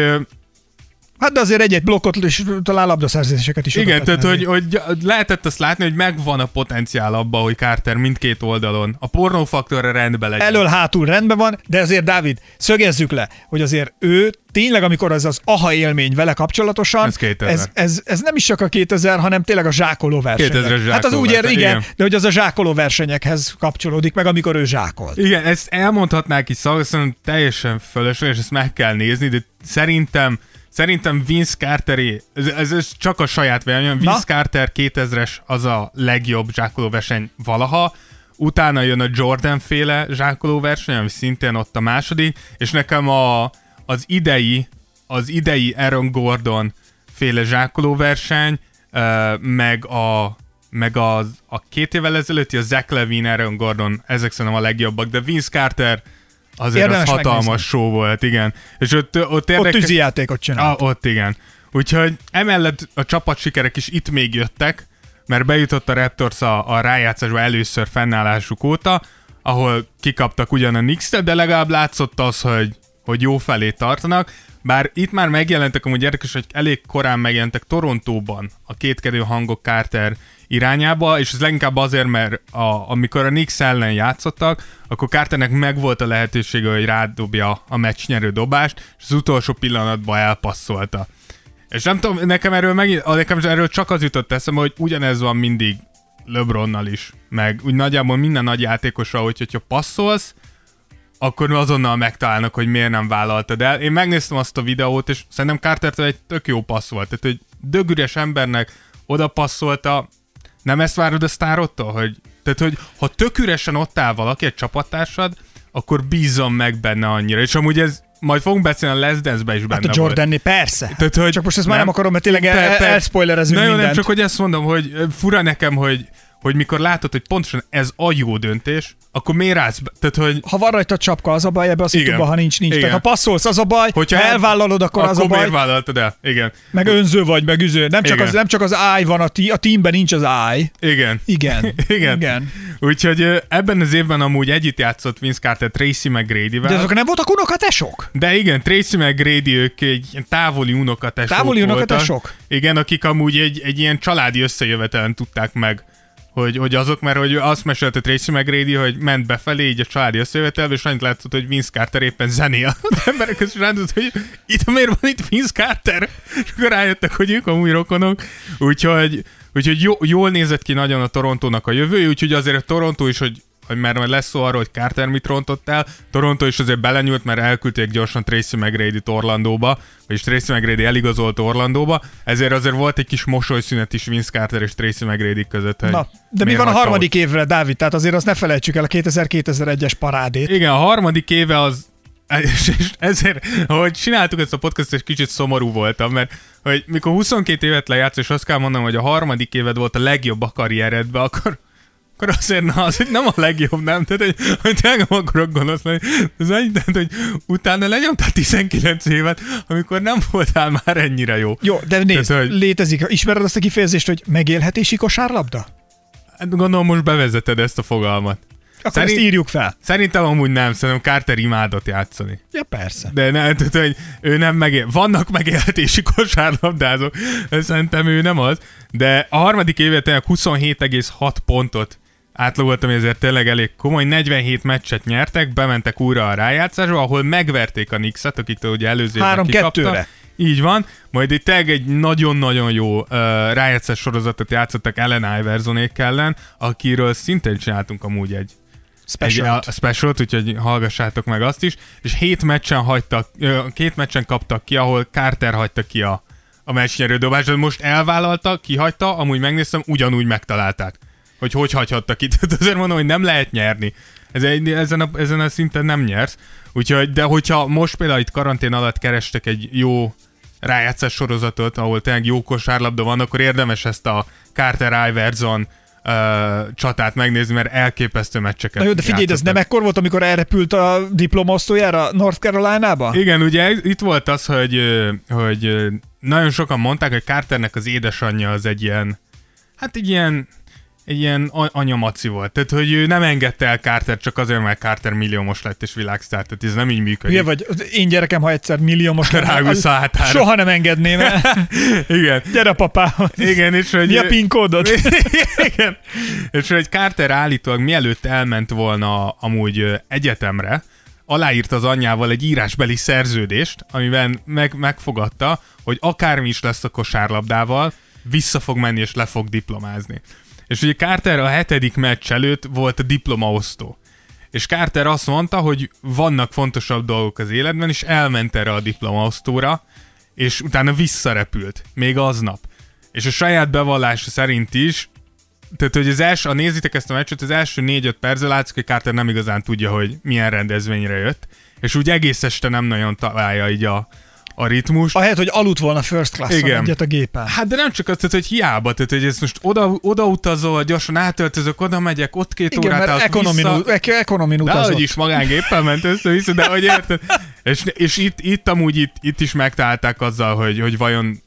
C: Hát de azért egy-egy blokkot és talán labdaszerzéseket is
B: Igen, tehát hogy, hogy lehetett azt látni, hogy megvan a potenciál abba, hogy Carter mindkét oldalon a pornófaktorra rendben legyen.
C: Elől hátul rendben van, de azért Dávid, szögezzük le, hogy azért ő tényleg, amikor ez az aha élmény vele kapcsolatosan,
B: Ez 2000.
C: ez, ez, ez nem is csak a 2000, hanem tényleg a zsákoló.
B: 2000-es
C: hát az úgy ér,
B: verseny,
C: igen,
B: igen.
C: de hogy az a zsákoló versenyekhez kapcsolódik meg, amikor ő zsákolt.
B: Igen, ezt elmondhatnák is szavak, szerintem teljesen fölösleges, ezt meg kell nézni, de szerintem Szerintem Vince Carteré, ez, ez, ez csak a saját véleményem,
C: Na?
B: Vince Carter 2000-es az a legjobb zsákolóverseny valaha, utána jön a Jordan féle zsákolóverseny, ami szintén ott a második, és nekem a, az idei, az idei Aaron Gordon féle zsákolóverseny, meg a meg az, a két évvel ezelőtti a Zach Levine, Aaron Gordon, ezek szerintem a legjobbak, de Vince Carter azért
C: Érdemes
B: az hatalmas
C: megnézni.
B: show volt, igen. És ott, ott
C: Ott
B: érdekes...
C: tűzijátékot csinál.
B: Ah, ott igen. Úgyhogy emellett a csapat sikerek is itt még jöttek, mert bejutott a Raptors a, a rájátszásba először fennállásuk óta, ahol kikaptak ugyan a knicks de legalább látszott az, hogy, hogy jó felé tartanak. Bár itt már megjelentek, amúgy érdekes, hogy elég korán megjelentek Torontóban a kétkedő hangok Carter irányába, és ez leginkább azért, mert a, amikor a Knicks ellen játszottak, akkor Carternek megvolt a lehetősége, hogy rádobja a meccs nyerő dobást, és az utolsó pillanatban elpasszolta. És nem tudom, nekem erről, megint, nekem erről csak az jutott eszembe, hogy ugyanez van mindig LeBronnal is, meg úgy nagyjából minden nagy játékosra, hogy hogyha passzolsz, akkor azonnal megtalálnak, hogy miért nem vállaltad el. Én megnéztem azt a videót, és szerintem Carter egy tök jó passz volt. Tehát, hogy dögüres embernek oda passzolta, nem ezt várod a sztárottól, hogy, tehát, hogy ha tök üresen ott áll valaki, egy csapattársad, akkor bízzon meg benne annyira. És amúgy ez, majd fogunk beszélni a Les Dance-be is benne
C: Hát a
B: volt.
C: Jordanné, persze.
B: Tehát, hogy
C: Csak most ezt már nem akarom, mert tényleg el-
B: per-
C: elspoilerezünk
B: Na jó, nem
C: mindent.
B: csak, hogy ezt mondom, hogy fura nekem, hogy, hogy mikor látod, hogy pontosan ez a jó döntés, akkor miért állsz be? Tehát, hogy
C: ha van rajta csapka, az a baj ebbe a szituba, ha nincs, nincs.
B: Igen.
C: Tehát ha passzolsz, az a baj,
B: Hogyha
C: ha
B: el-
C: elvállalod, akkor, az a
B: akkor
C: baj.
B: miért vállaltad el? Igen.
C: Meg önző vagy, meg üző. Nem csak,
B: Igen.
C: az, nem csak az áj van, a, tí, a teamben nincs az áj.
B: Igen.
C: Igen.
B: Igen.
C: Igen.
B: Úgyhogy ebben az évben amúgy együtt játszott Vince Carter Tracy McGrady-vel.
C: De azok nem voltak unokatesok?
B: De igen, Tracy McGrady, ők egy távoli unokatesok
C: Távoli unokatesok?
B: Igen, akik amúgy egy, egy ilyen családi összejövetelen tudták meg, hogy, hogy azok, mert hogy azt mesélte Tracy McGrady, hogy ment befelé így a családi összejövetelbe, és annyit látszott, hogy Vince Carter éppen zenél. Az emberek között rándott, hogy itt miért van itt Vince Carter? És akkor rájöttek, hogy ők amúgy rokonok. Úgyhogy, úgyhogy jó, jól nézett ki nagyon a Torontónak a jövője, úgyhogy azért a Torontó is, hogy hogy mert majd lesz szó arról, hogy Carter mit rontott el, Toronto is azért belenyúlt, mert elküldték gyorsan Tracy McGrady-t Orlandóba, vagyis Tracy McGrady eligazolt Orlandóba, ezért azért volt egy kis mosolyszünet is Vince Carter és Tracy McGrady között. hogy
C: Na, de mi van a harmadik évre, Dávid? Tehát azért azt ne felejtsük el a 2000-2001-es parádét.
B: Igen, a harmadik éve az és, és ezért, ahogy csináltuk ezt a podcastot, egy kicsit szomorú voltam, mert hogy mikor 22 évet lejátsz, és azt kell mondanom, hogy a harmadik éved volt a legjobb a karrieredben, akkor akkor azért na, az hogy nem a legjobb, nem? Tehát, hogy, hogy nem akarok gonosz lenni. Ez annyi, tehát, hogy utána lenyomtál 19 évet, amikor nem voltál már ennyire jó.
C: Jó, de nézd,
B: Tehát, hogy-
C: létezik, ismered azt a kifejezést, hogy megélhetési kosárlabda?
B: Hát gondolom most bevezeted ezt a fogalmat.
C: Akkor
B: Szerint-
C: ezt írjuk fel.
B: Szerintem amúgy nem, szerintem Carter imádott játszani.
C: Ja, persze.
B: De ne, tehát, hogy ő nem megél... Vannak megélhetési kosárlabdázók, szerintem ő nem az, de a harmadik tényleg 27,6 pontot átlagolt, ami ezért tényleg elég komoly. 47 meccset nyertek, bementek újra a rájátszásba, ahol megverték a Knicks-et, akiktől ugye előző évben
C: Három
B: kikapta.
C: kettőre.
B: Így van, majd itt egy nagyon-nagyon jó uh, rájátszás sorozatot játszottak Ellen Iversonék ellen, akiről szintén csináltunk amúgy egy
C: Special.
B: egy, a specialt, úgyhogy hallgassátok meg azt is, és hét meccsen hagytak, két meccsen kaptak ki, ahol Carter hagyta ki a, a meccsnyerő dobást, most elvállalta, kihagyta, amúgy megnéztem, ugyanúgy megtalálták, hogy hogy hagyhatta ki. Tehát azért mondom, hogy nem lehet nyerni. Ez egy, ezen, a, ezen a szinten nem nyersz. Úgyhogy, de hogyha most például itt karantén alatt kerestek egy jó rájátszás sorozatot, ahol tényleg jó kosárlabda van, akkor érdemes ezt a Carter Iverson uh, csatát megnézni, mert elképesztő meccseket
C: Na jó, de figyelj, de ez
B: játszottak.
C: nem ekkor volt, amikor elrepült a diplomosztójára North Carolina-ba?
B: Igen, ugye itt volt az, hogy, hogy nagyon sokan mondták, hogy Carternek az édesanyja az egy ilyen, hát egy ilyen, egy ilyen anyamaci volt. Tehát, hogy ő nem engedte el Carter csak azért, mert Carter milliómos lett és világsztár. Tehát ez nem így működik.
C: Ugye vagy én gyerekem, ha egyszer milliómos
B: Rágulsz a
C: az-
B: hátára.
C: soha nem engedném el.
B: Igen.
C: Gyere papához.
B: Igen, és hogy...
C: Mi a PIN kódod?
B: Igen. És hogy Carter állítólag mielőtt elment volna amúgy egyetemre, aláírt az anyjával egy írásbeli szerződést, amiben meg, megfogadta, hogy akármi is lesz a kosárlabdával, vissza fog menni és le fog diplomázni. És ugye Carter a hetedik meccs előtt volt a diplomaosztó. És Carter azt mondta, hogy vannak fontosabb dolgok az életben, és elment erre a diplomaosztóra, és utána visszarepült, még aznap. És a saját bevallása szerint is, tehát, hogy az első, ha nézitek ezt a meccset, az első 4-5 percben látszik, hogy Carter nem igazán tudja, hogy milyen rendezvényre jött, és úgy egész este nem nagyon találja így a, a ritmust.
C: Ahelyett, hogy aludt volna first class
B: Igen.
C: egyet a gépen.
B: Hát de nem csak azt, tehát, hogy hiába, tehát hogy ezt most oda, oda utazol, gyorsan átöltözök, oda megyek, ott két
C: Igen,
B: órát
C: mert ekonomin,
B: vissza.
C: ekonomin
B: De
C: utazott.
B: hogy is magángéppel ment össze-vissza, de hogy érted? És, és itt, itt amúgy itt, itt is megtalálták azzal, hogy, hogy vajon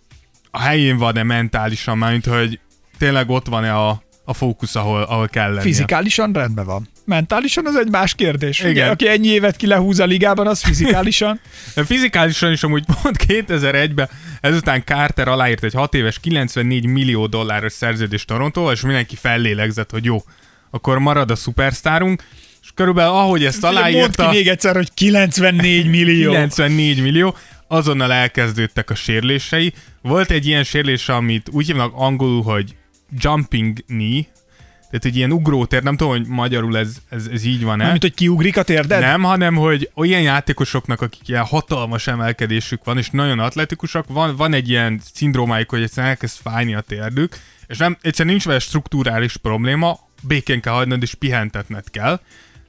B: a helyén van-e mentálisan, mint hogy tényleg ott van-e a, a fókusz, ahol, ahol kell lennie.
C: Fizikálisan rendben van. Mentálisan az egy más kérdés.
B: Igen.
C: Ugye, aki ennyi évet ki lehúz a ligában, az fizikálisan.
B: De Fizikálisan is amúgy pont 2001-ben ezután Carter aláírt egy 6 éves 94 millió dolláros szerződést Torontóval, és mindenki fellélegzett, hogy jó, akkor marad a szupersztárunk, és körülbelül ahogy ezt
C: Mondd ki
B: aláírta...
C: még egyszer, hogy 94 millió.
B: 94 millió, azonnal elkezdődtek a sérlései. Volt egy ilyen sérülés, amit úgy hívnak angolul, hogy jumping knee, tehát egy ilyen ugrótér, nem tudom, hogy magyarul ez, ez, ez így van-e.
C: Nem, mint hogy kiugrik a térded?
B: Nem, hanem hogy olyan játékosoknak, akik ilyen hatalmas emelkedésük van, és nagyon atletikusak, van, van egy ilyen szindrómájuk, hogy egyszerűen elkezd fájni a térdük, és nem, egyszerűen nincs vele strukturális probléma, békén kell hagynod, és pihentetned kell.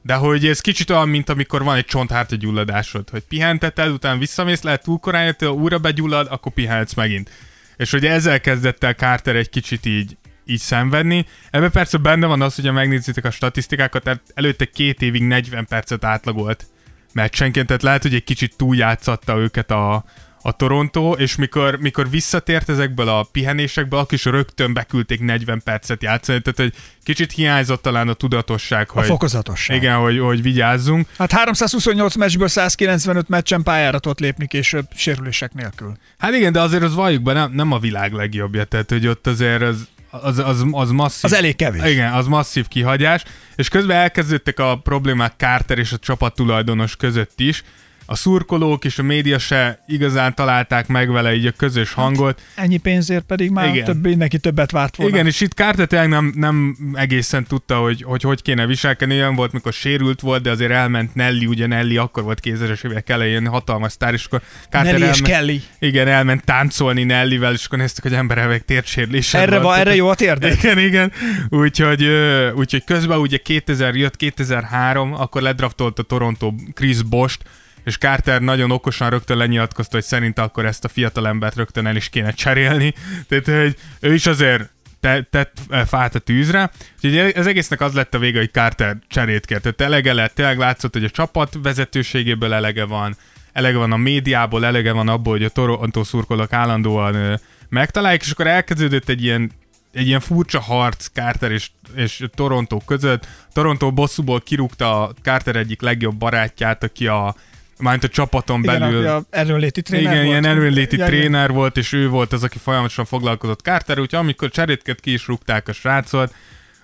B: De hogy ez kicsit olyan, mint amikor van egy csonthártya gyulladásod, hogy pihenteted, utána visszamész, lehet túl korán jöttél, újra begyullad, akkor pihenhetsz megint. És hogy ezzel kezdett el Carter egy kicsit így, így szenvedni. Ebben persze benne van az, hogy ha megnézitek a statisztikákat, tehát előtte két évig 40 percet átlagolt meccsenként, tehát lehet, hogy egy kicsit túljátszatta őket a, a Toronto, és mikor, mikor visszatért ezekből a pihenésekből, akkor is rögtön beküldték 40 percet játszani, tehát hogy kicsit hiányzott talán a tudatosság,
C: A
B: hogy,
C: fokozatosság.
B: igen, hogy, hogy vigyázzunk.
C: Hát 328 meccsből 195 meccsen pályára tudott lépni később sérülések nélkül.
B: Hát igen, de azért az valljuk be, nem, nem a világ legjobbja, tehát hogy ott azért az, az, az, az masszív.
C: Az elég kevés.
B: Igen, az masszív kihagyás, és közben elkezdődtek a problémák Carter és a csapat tulajdonos között is. A szurkolók és a média se igazán találták meg vele így a közös hangot.
C: Ennyi pénzért pedig már
B: Igen.
C: több, mindenki többet várt volna.
B: Igen, és itt Carter tényleg nem, nem egészen tudta, hogy, hogy hogy kéne viselkedni. Olyan volt, mikor sérült volt, de azért elment Nelly, ugye Nelly akkor volt 2000-es évek elején hatalmas sztár, és akkor Carter
C: Nelly és
B: elment,
C: Kelly.
B: igen, elment táncolni Nellyvel, és akkor néztek, hogy emberek térsérlése
C: Erre,
B: van.
C: erre jó a térded?
B: Igen, igen. Úgyhogy, úgyhogy közben ugye 2000 jött 2003, akkor ledraftolt a Toronto Chris Bost, és Carter nagyon okosan rögtön lenyilatkozta, hogy szerint akkor ezt a fiatalembert rögtön el is kéne cserélni. Tehát, hogy ő is azért te, tett eh, fát a tűzre. Úgyhogy ez egésznek az lett a vége, hogy Carter cserét kért. Tehát elege lett, tényleg látszott, hogy a csapat vezetőségéből elege van, elege van a médiából, elege van abból, hogy a Toronto szurkolók állandóan ö, megtalálják, és akkor elkezdődött egy ilyen egy ilyen furcsa harc Carter és, és Toronto között. Toronto bosszúból kirúgta a Carter egyik legjobb barátját, aki a Mármint a csapaton
C: Igen,
B: belül.
C: a erőnléti tréner
B: Igen,
C: volt.
B: ilyen erőnléti
C: Ja,
B: tréner volt, és ő volt az, aki folyamatosan foglalkozott Carter, úgyhogy amikor cserétket ki is rúgták a srácot,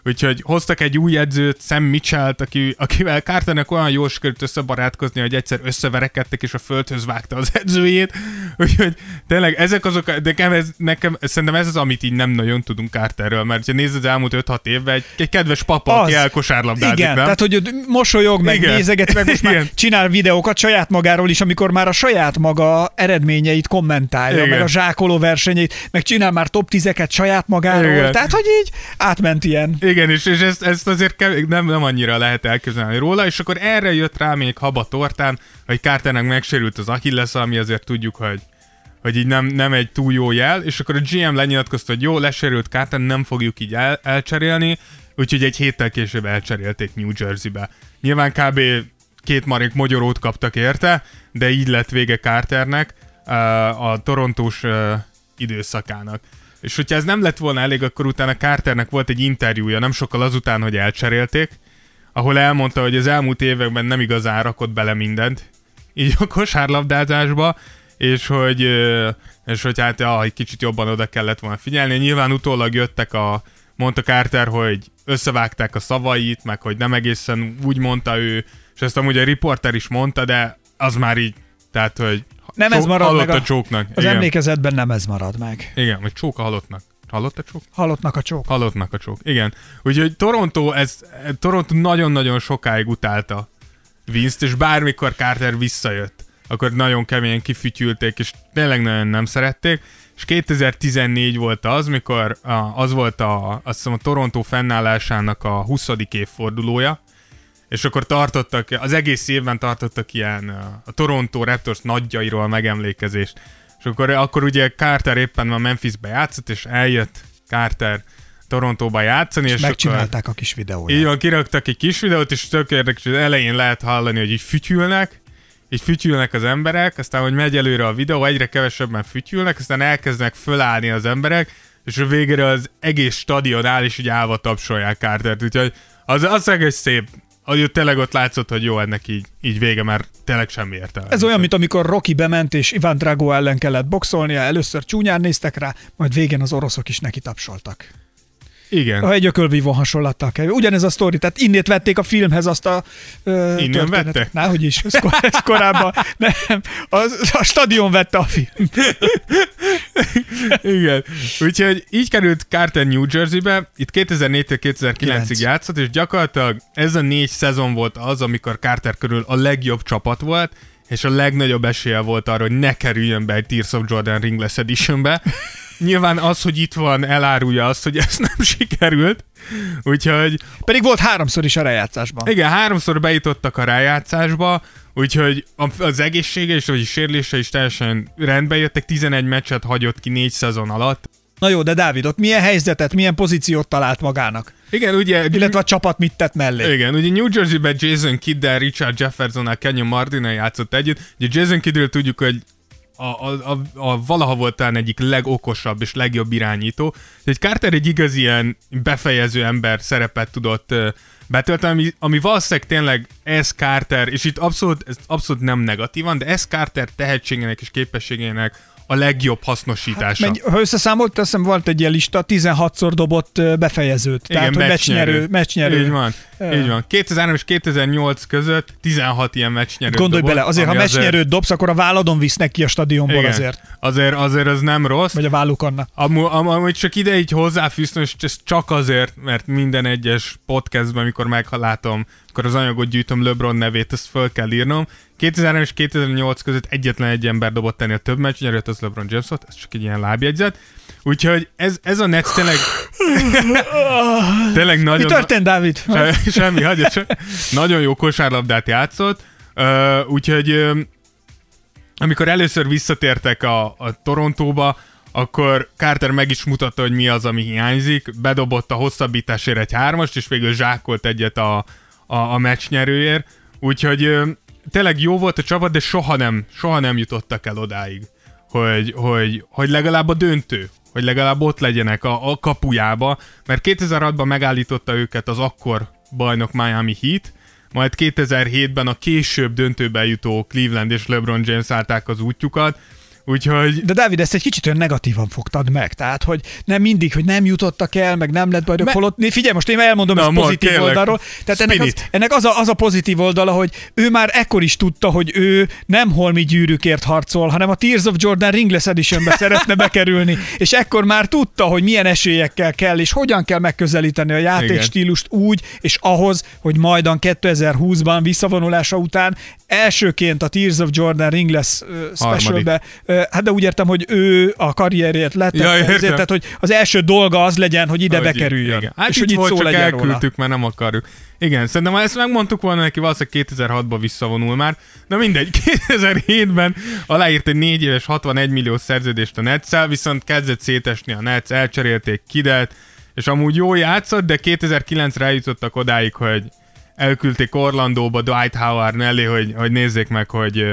B: Úgyhogy hoztak egy új edzőt, Sam Mitchell-t, aki, akivel Carternek olyan jól sikerült összebarátkozni, hogy egyszer összeverekedtek, és a földhöz vágta az edzőjét. Úgyhogy tényleg ezek azok, de nekem, ez, nekem szerintem ez az, amit így nem nagyon tudunk Carterről, mert ha nézed az elmúlt 5-6 évben, egy, egy kedves papa, aki
C: Az.
B: elkosárlabdázik,
C: Igen,
B: nem?
C: tehát hogy mosolyog, meg
B: Igen.
C: nézeget, meg most már
B: Igen.
C: csinál videókat saját magáról is, amikor már a saját maga eredményeit kommentálja,
B: Igen.
C: meg a zsákoló versenyeit, meg csinál már top 10-eket saját magáról.
B: Igen.
C: Tehát, hogy így átment ilyen.
B: Igen, és, és ezt, ezt azért kev- nem, nem annyira lehet elképzelni róla, és akkor erre jött rá még haba tortán, hogy Carternek megsérült az Achilles, ami azért tudjuk, hogy hogy így nem, nem egy túl jó jel, és akkor a GM lenyilatkozta, hogy jó, lesérült Carter, nem fogjuk így el, elcserélni, úgyhogy egy héttel később elcserélték New Jersey-be. Nyilván kb. két marék mogyorót kaptak érte, de így lett vége Carternek a torontós uh, időszakának. És hogyha ez nem lett volna elég, akkor utána Carternek volt egy interjúja, nem sokkal azután, hogy elcserélték, ahol elmondta, hogy az elmúlt években nem igazán rakott bele mindent, így a kosárlabdázásba, és hogy, és hogy hát ja, egy kicsit jobban oda kellett volna figyelni. Nyilván utólag jöttek a, mondta Carter, hogy összevágták a szavait, meg hogy nem egészen úgy mondta ő, és ezt amúgy a riporter is mondta, de az már így, tehát, hogy
C: Nem ez marad
B: hallott
C: meg a-
B: a csóknak.
C: Az
B: Igen.
C: emlékezetben nem ez marad meg.
B: Igen, vagy csók a halottnak. Hallott a csók?
C: Halottnak a csók.
B: Halottnak a csók. Igen. Úgyhogy Toronto, ez, Toronto nagyon-nagyon sokáig utálta Vince-t, és bármikor Carter visszajött, akkor nagyon keményen kifütyülték, és tényleg nagyon nem szerették. És 2014 volt az, mikor az volt a, azt hiszem a Toronto fennállásának a 20. évfordulója, és akkor tartottak, az egész évben tartottak ilyen a- a Toronto Raptors nagyjairól megemlékezést. És akkor, akkor ugye Carter éppen már Memphisbe játszott, és eljött Carter Torontóba játszani, és,
C: És
B: akkor
C: megcsinálták a kis videóját.
B: így van, kiraktak egy kis videót, és tök érdekes, hogy elején lehet hallani, hogy így fütyülnek, így fütyülnek az emberek, aztán, hogy megy előre a videó, egyre kevesebben fütyülnek, aztán elkezdenek fölállni az emberek, és a végére az egész stadion áll, és így állva tapsolják Cartert, úgyhogy az, az egész szép, hogy ott tényleg ott látszott, hogy jó, ennek így, így vége, mert tényleg semmi értelme.
C: Ez olyan, mint amikor Rocky bement, és Ivan Drago ellen kellett boxolnia, először csúnyán néztek rá, majd végén az oroszok is neki tapsoltak.
B: Igen.
C: Ha egy ökölvívó hasonlattal kell. Ugyanez a sztori, tehát innét vették a filmhez azt a ö,
B: Innen vette?
C: Náhogy is, ez, kor, ez korábban. Nem, az, a stadion vette a film.
B: Igen. Úgyhogy így került Carter New Jerseybe, itt 2004-től 2009-ig
C: Kilenc.
B: játszott, és gyakorlatilag ez a négy szezon volt az, amikor Carter körül a legjobb csapat volt, és a legnagyobb esélye volt arra, hogy ne kerüljön be egy Tears of Jordan Ringless Editionbe. Nyilván az, hogy itt van, elárulja azt, hogy ez nem sikerült. Úgyhogy
C: Pedig volt háromszor is a rejátszásban.
B: igen, háromszor bejutottak a rájátszásba, úgyhogy az egészsége és vagy sérülése is teljesen rendbe jöttek, 11 meccset hagyott ki négy szezon alatt.
C: Na jó, de Dávid, ott milyen helyzetet, milyen pozíciót talált magának?
B: Igen, ugye
C: Illetve a csapat mit tett mellé?
B: Igen, ugye New Jersey-ben Jason Kidd-del, Richard Jeffersonnal, Kenyon Martin játszott együtt. Ugye Jason Kiddről tudjuk, hogy a, a, a, a valaha volt talán egyik legokosabb és legjobb irányító. Egy Carter egy igazi ilyen befejező ember szerepet tudott betölteni, ami, ami valószínűleg tényleg ez Carter, és itt abszolút, ez abszolút nem negatívan, de ez Carter tehetségének és képességének a legjobb hasznosítása.
C: Menj, ha összeszámolt, azt hiszem volt egy ilyen lista, 16-szor dobott befejezőt. Tehát, hogy meccsnyerő. meccsnyerő.
B: Így van. Így van. 2003 és 2008 között 16 ilyen meccsnyerő
C: Gondolj
B: dobott,
C: bele, azért, ha meccsnyerőt dobsz, akkor a válladon visznek ki a stadionból
B: igen,
C: azért.
B: azért. Azért az nem rossz.
C: Vagy a vállukonna.
B: Amú, am, amúgy csak ide így hozzáfűztem, és ez csak azért, mert minden egyes podcastben, amikor meglátom, akkor az anyagot gyűjtöm LeBron nevét, ezt föl kell írnom. 2003 és 2008 között egyetlen egy ember dobott ennél több meccsnyerőt, az LeBron James volt, ez csak egy ilyen lábjegyzet. Úgyhogy ez, ez a Nets tényleg, tényleg
C: Mi
B: nagyon...
C: történt, Dávid?
B: Se, semmi, hagyja, se. Nagyon jó kosárlabdát játszott, úgyhogy amikor először visszatértek a, a Torontóba, akkor Carter meg is mutatta, hogy mi az, ami hiányzik. Bedobott a hosszabbításért egy hármast, és végül zsákolt egyet a, a, a meccsnyerőért. Úgyhogy tényleg jó volt a csapat, de soha nem, soha nem jutottak el odáig, hogy, hogy, hogy legalább a döntő, hogy legalább ott legyenek a, a kapujába, mert 2006-ban megállította őket az akkor bajnok Miami Heat, majd 2007-ben a később döntőbe jutó Cleveland és LeBron James állták az útjukat, úgyhogy
C: De Dávid, ezt egy kicsit olyan negatívan fogtad meg. Tehát, hogy nem mindig, hogy nem jutottak el, meg nem lett bajnok,
B: Me-
C: holott... Figyelj, most én elmondom
B: Na,
C: ezt
B: mond,
C: pozitív
B: kérlek.
C: oldalról. Tehát ennek, az, ennek az, a, az a pozitív oldala, hogy ő már ekkor is tudta, hogy ő nem holmi gyűrűkért harcol, hanem a Tears of Jordan Ringless Editionbe szeretne bekerülni. És ekkor már tudta, hogy milyen esélyekkel kell, és hogyan kell megközelíteni a játékstílust úgy, és ahhoz, hogy majdan 2020-ban visszavonulása után elsőként a Tears of Jordan Ringless uh, specialbe, uh, hát de úgy értem, hogy ő a karrierjét lett,
B: Ja,
C: ezért, tehát hogy az első dolga az legyen, hogy ide
B: Hogy-
C: bekerüljön.
B: Igen. Hát
C: és
B: itt
C: hogy itt
B: volt,
C: szó
B: csak
C: legyen róla.
B: elküldtük, mert nem akarjuk. Igen, szerintem ezt megmondtuk volna neki, valószínűleg 2006-ban visszavonul már. De mindegy, 2007-ben aláírt egy 4 éves 61 millió szerződést a Netszel, viszont kezdett szétesni a Nets, elcserélték Kidet, és amúgy jó játszott, de 2009-re eljutottak odáig, hogy elküldték Orlandóba Dwight Howard mellé, hogy, hogy nézzék meg, hogy,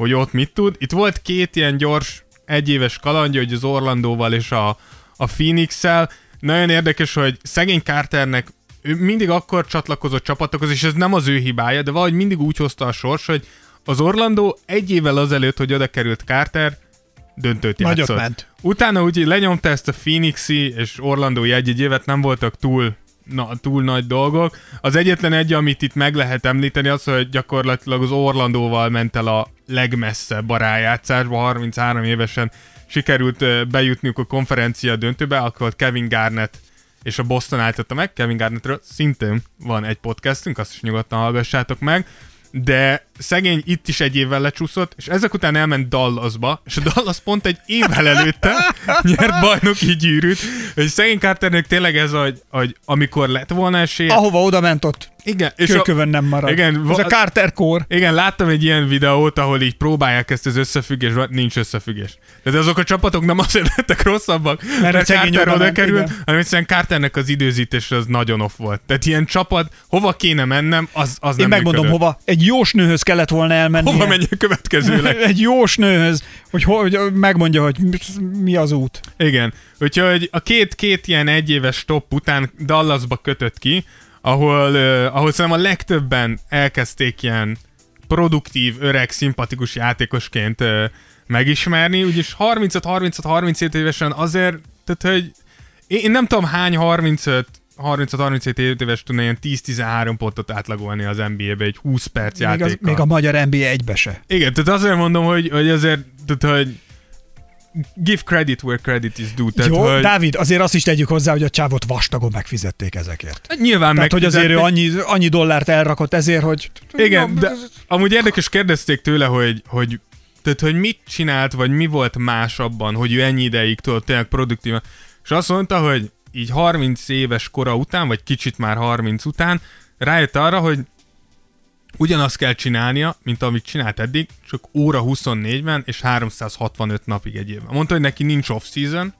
B: hogy ott mit tud. Itt volt két ilyen gyors egyéves kalandja, hogy az Orlandóval és a, a Phoenix-el. Nagyon érdekes, hogy szegény Carternek ő mindig akkor csatlakozott csapatokhoz, és ez nem az ő hibája, de valahogy mindig úgy hozta a sors, hogy az Orlando egy évvel azelőtt, hogy oda került Carter, döntőt
C: Nagyot
B: játszott.
C: ment.
B: Utána úgy lenyomta ezt a Phoenixi és Orlando egy-egy évet, nem voltak túl, na, túl nagy dolgok. Az egyetlen egy, amit itt meg lehet említeni, az, hogy gyakorlatilag az Orlandóval ment el a legmesszebb a rájátszásba, 33 évesen sikerült bejutniuk a konferencia döntőbe, akkor Kevin Garnett és a Boston álltatta meg, Kevin Garnettről szintén van egy podcastünk, azt is nyugodtan hallgassátok meg, de szegény itt is egy évvel lecsúszott, és ezek után elment Dallasba, és a Dallas pont egy évvel előtte nyert bajnoki gyűrűt, és szegény Carternek tényleg ez, hogy, hogy amikor lett volna esélye,
C: Ahova oda ment ott,
B: igen, és a,
C: kőkövön nem marad.
B: igen,
C: Ez a Carter kór.
B: igen, láttam egy ilyen videót, ahol így próbálják ezt az összefüggést, nincs összefüggés. Tehát azok a csapatok nem azért lettek rosszabbak, mert, mert Carter
C: oda
B: került,
C: igen.
B: hanem egyszerűen Carternek az időzítés az nagyon off volt. Tehát ilyen csapat, hova kéne mennem, az, az
C: Én
B: nem
C: megmondom,
B: működött.
C: hova. Egy jós nőhöz kellett volna elmenni.
B: Hova menjek következőleg?
C: Egy jós nőhöz, hogy, hogy megmondja, hogy mi az út.
B: Igen. Úgyhogy a két, két ilyen egyéves stop után Dallasba kötött ki, ahol, uh, ahol szerintem a legtöbben elkezdték ilyen produktív, öreg, szimpatikus játékosként uh, megismerni, úgyis 35-36-37 évesen azért, tehát hogy én, én nem tudom hány 35 35-37 éves tudna ilyen 10-13 pontot átlagolni az NBA-be egy 20 perc
C: Még, az,
B: játékkal.
C: még a magyar NBA egybe se.
B: Igen, tehát azért mondom, hogy, hogy azért, tehát, hogy give credit where credit is due. Tehát,
C: Jó,
B: hogy,
C: Dávid, azért azt is tegyük hozzá, hogy a csávot vastagon megfizették ezekért.
B: Hát Nyilván
C: Tehát, hogy azért ő annyi, annyi dollárt elrakott ezért, hogy...
B: Igen, de amúgy érdekes kérdezték tőle, hogy, hogy tehát, hogy mit csinált, vagy mi volt más abban, hogy ő ennyi ideig tudott tényleg produktívan. És azt mondta, hogy így 30 éves kora után, vagy kicsit már 30 után rájött arra, hogy ugyanazt kell csinálnia, mint amit csinált eddig, csak óra 24-ben és 365 napig egy évben. Mondta, hogy neki nincs off-season,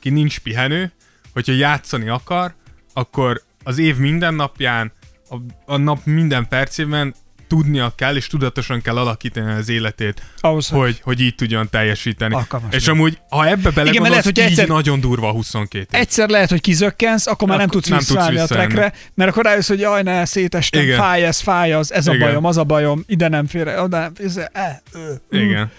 B: ki nincs pihenő, hogyha játszani akar, akkor az év minden napján, a, a nap minden percében tudnia kell, és tudatosan kell alakítani az életét,
C: Ahhoz, hogy-
B: hogy, hogy így tudjon teljesíteni.
C: Alkalmas
B: és amúgy, ha ebbe belegondolsz,
C: mert lehet, hogy
B: így
C: egyszer-
B: nagyon durva a 22 év.
C: Egyszer lehet, hogy kizökkensz, akkor már nem
B: Akkor
C: tudsz
B: nem tudsz
C: visszaállni a
B: visszaállni.
C: trekre, mert akkor rájössz, hogy jaj, ne, szétestem,
B: Igen.
C: fáj ez, fáj az, ez a
B: Igen.
C: bajom, az a bajom, ide nem fér, oda nem ez, e, ö.
B: Igen.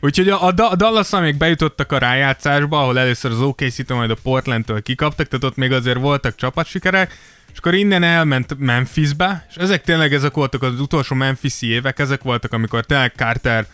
B: Úgyhogy a, a, Da- a dallas még bejutottak a rájátszásba, ahol először az OKC-től, majd a Portlandtől kikaptak, tehát ott még azért voltak csapatsikerek, és akkor innen elment Memphisbe, és ezek tényleg ezek voltak az utolsó Memphisi évek, ezek voltak, amikor tényleg Carter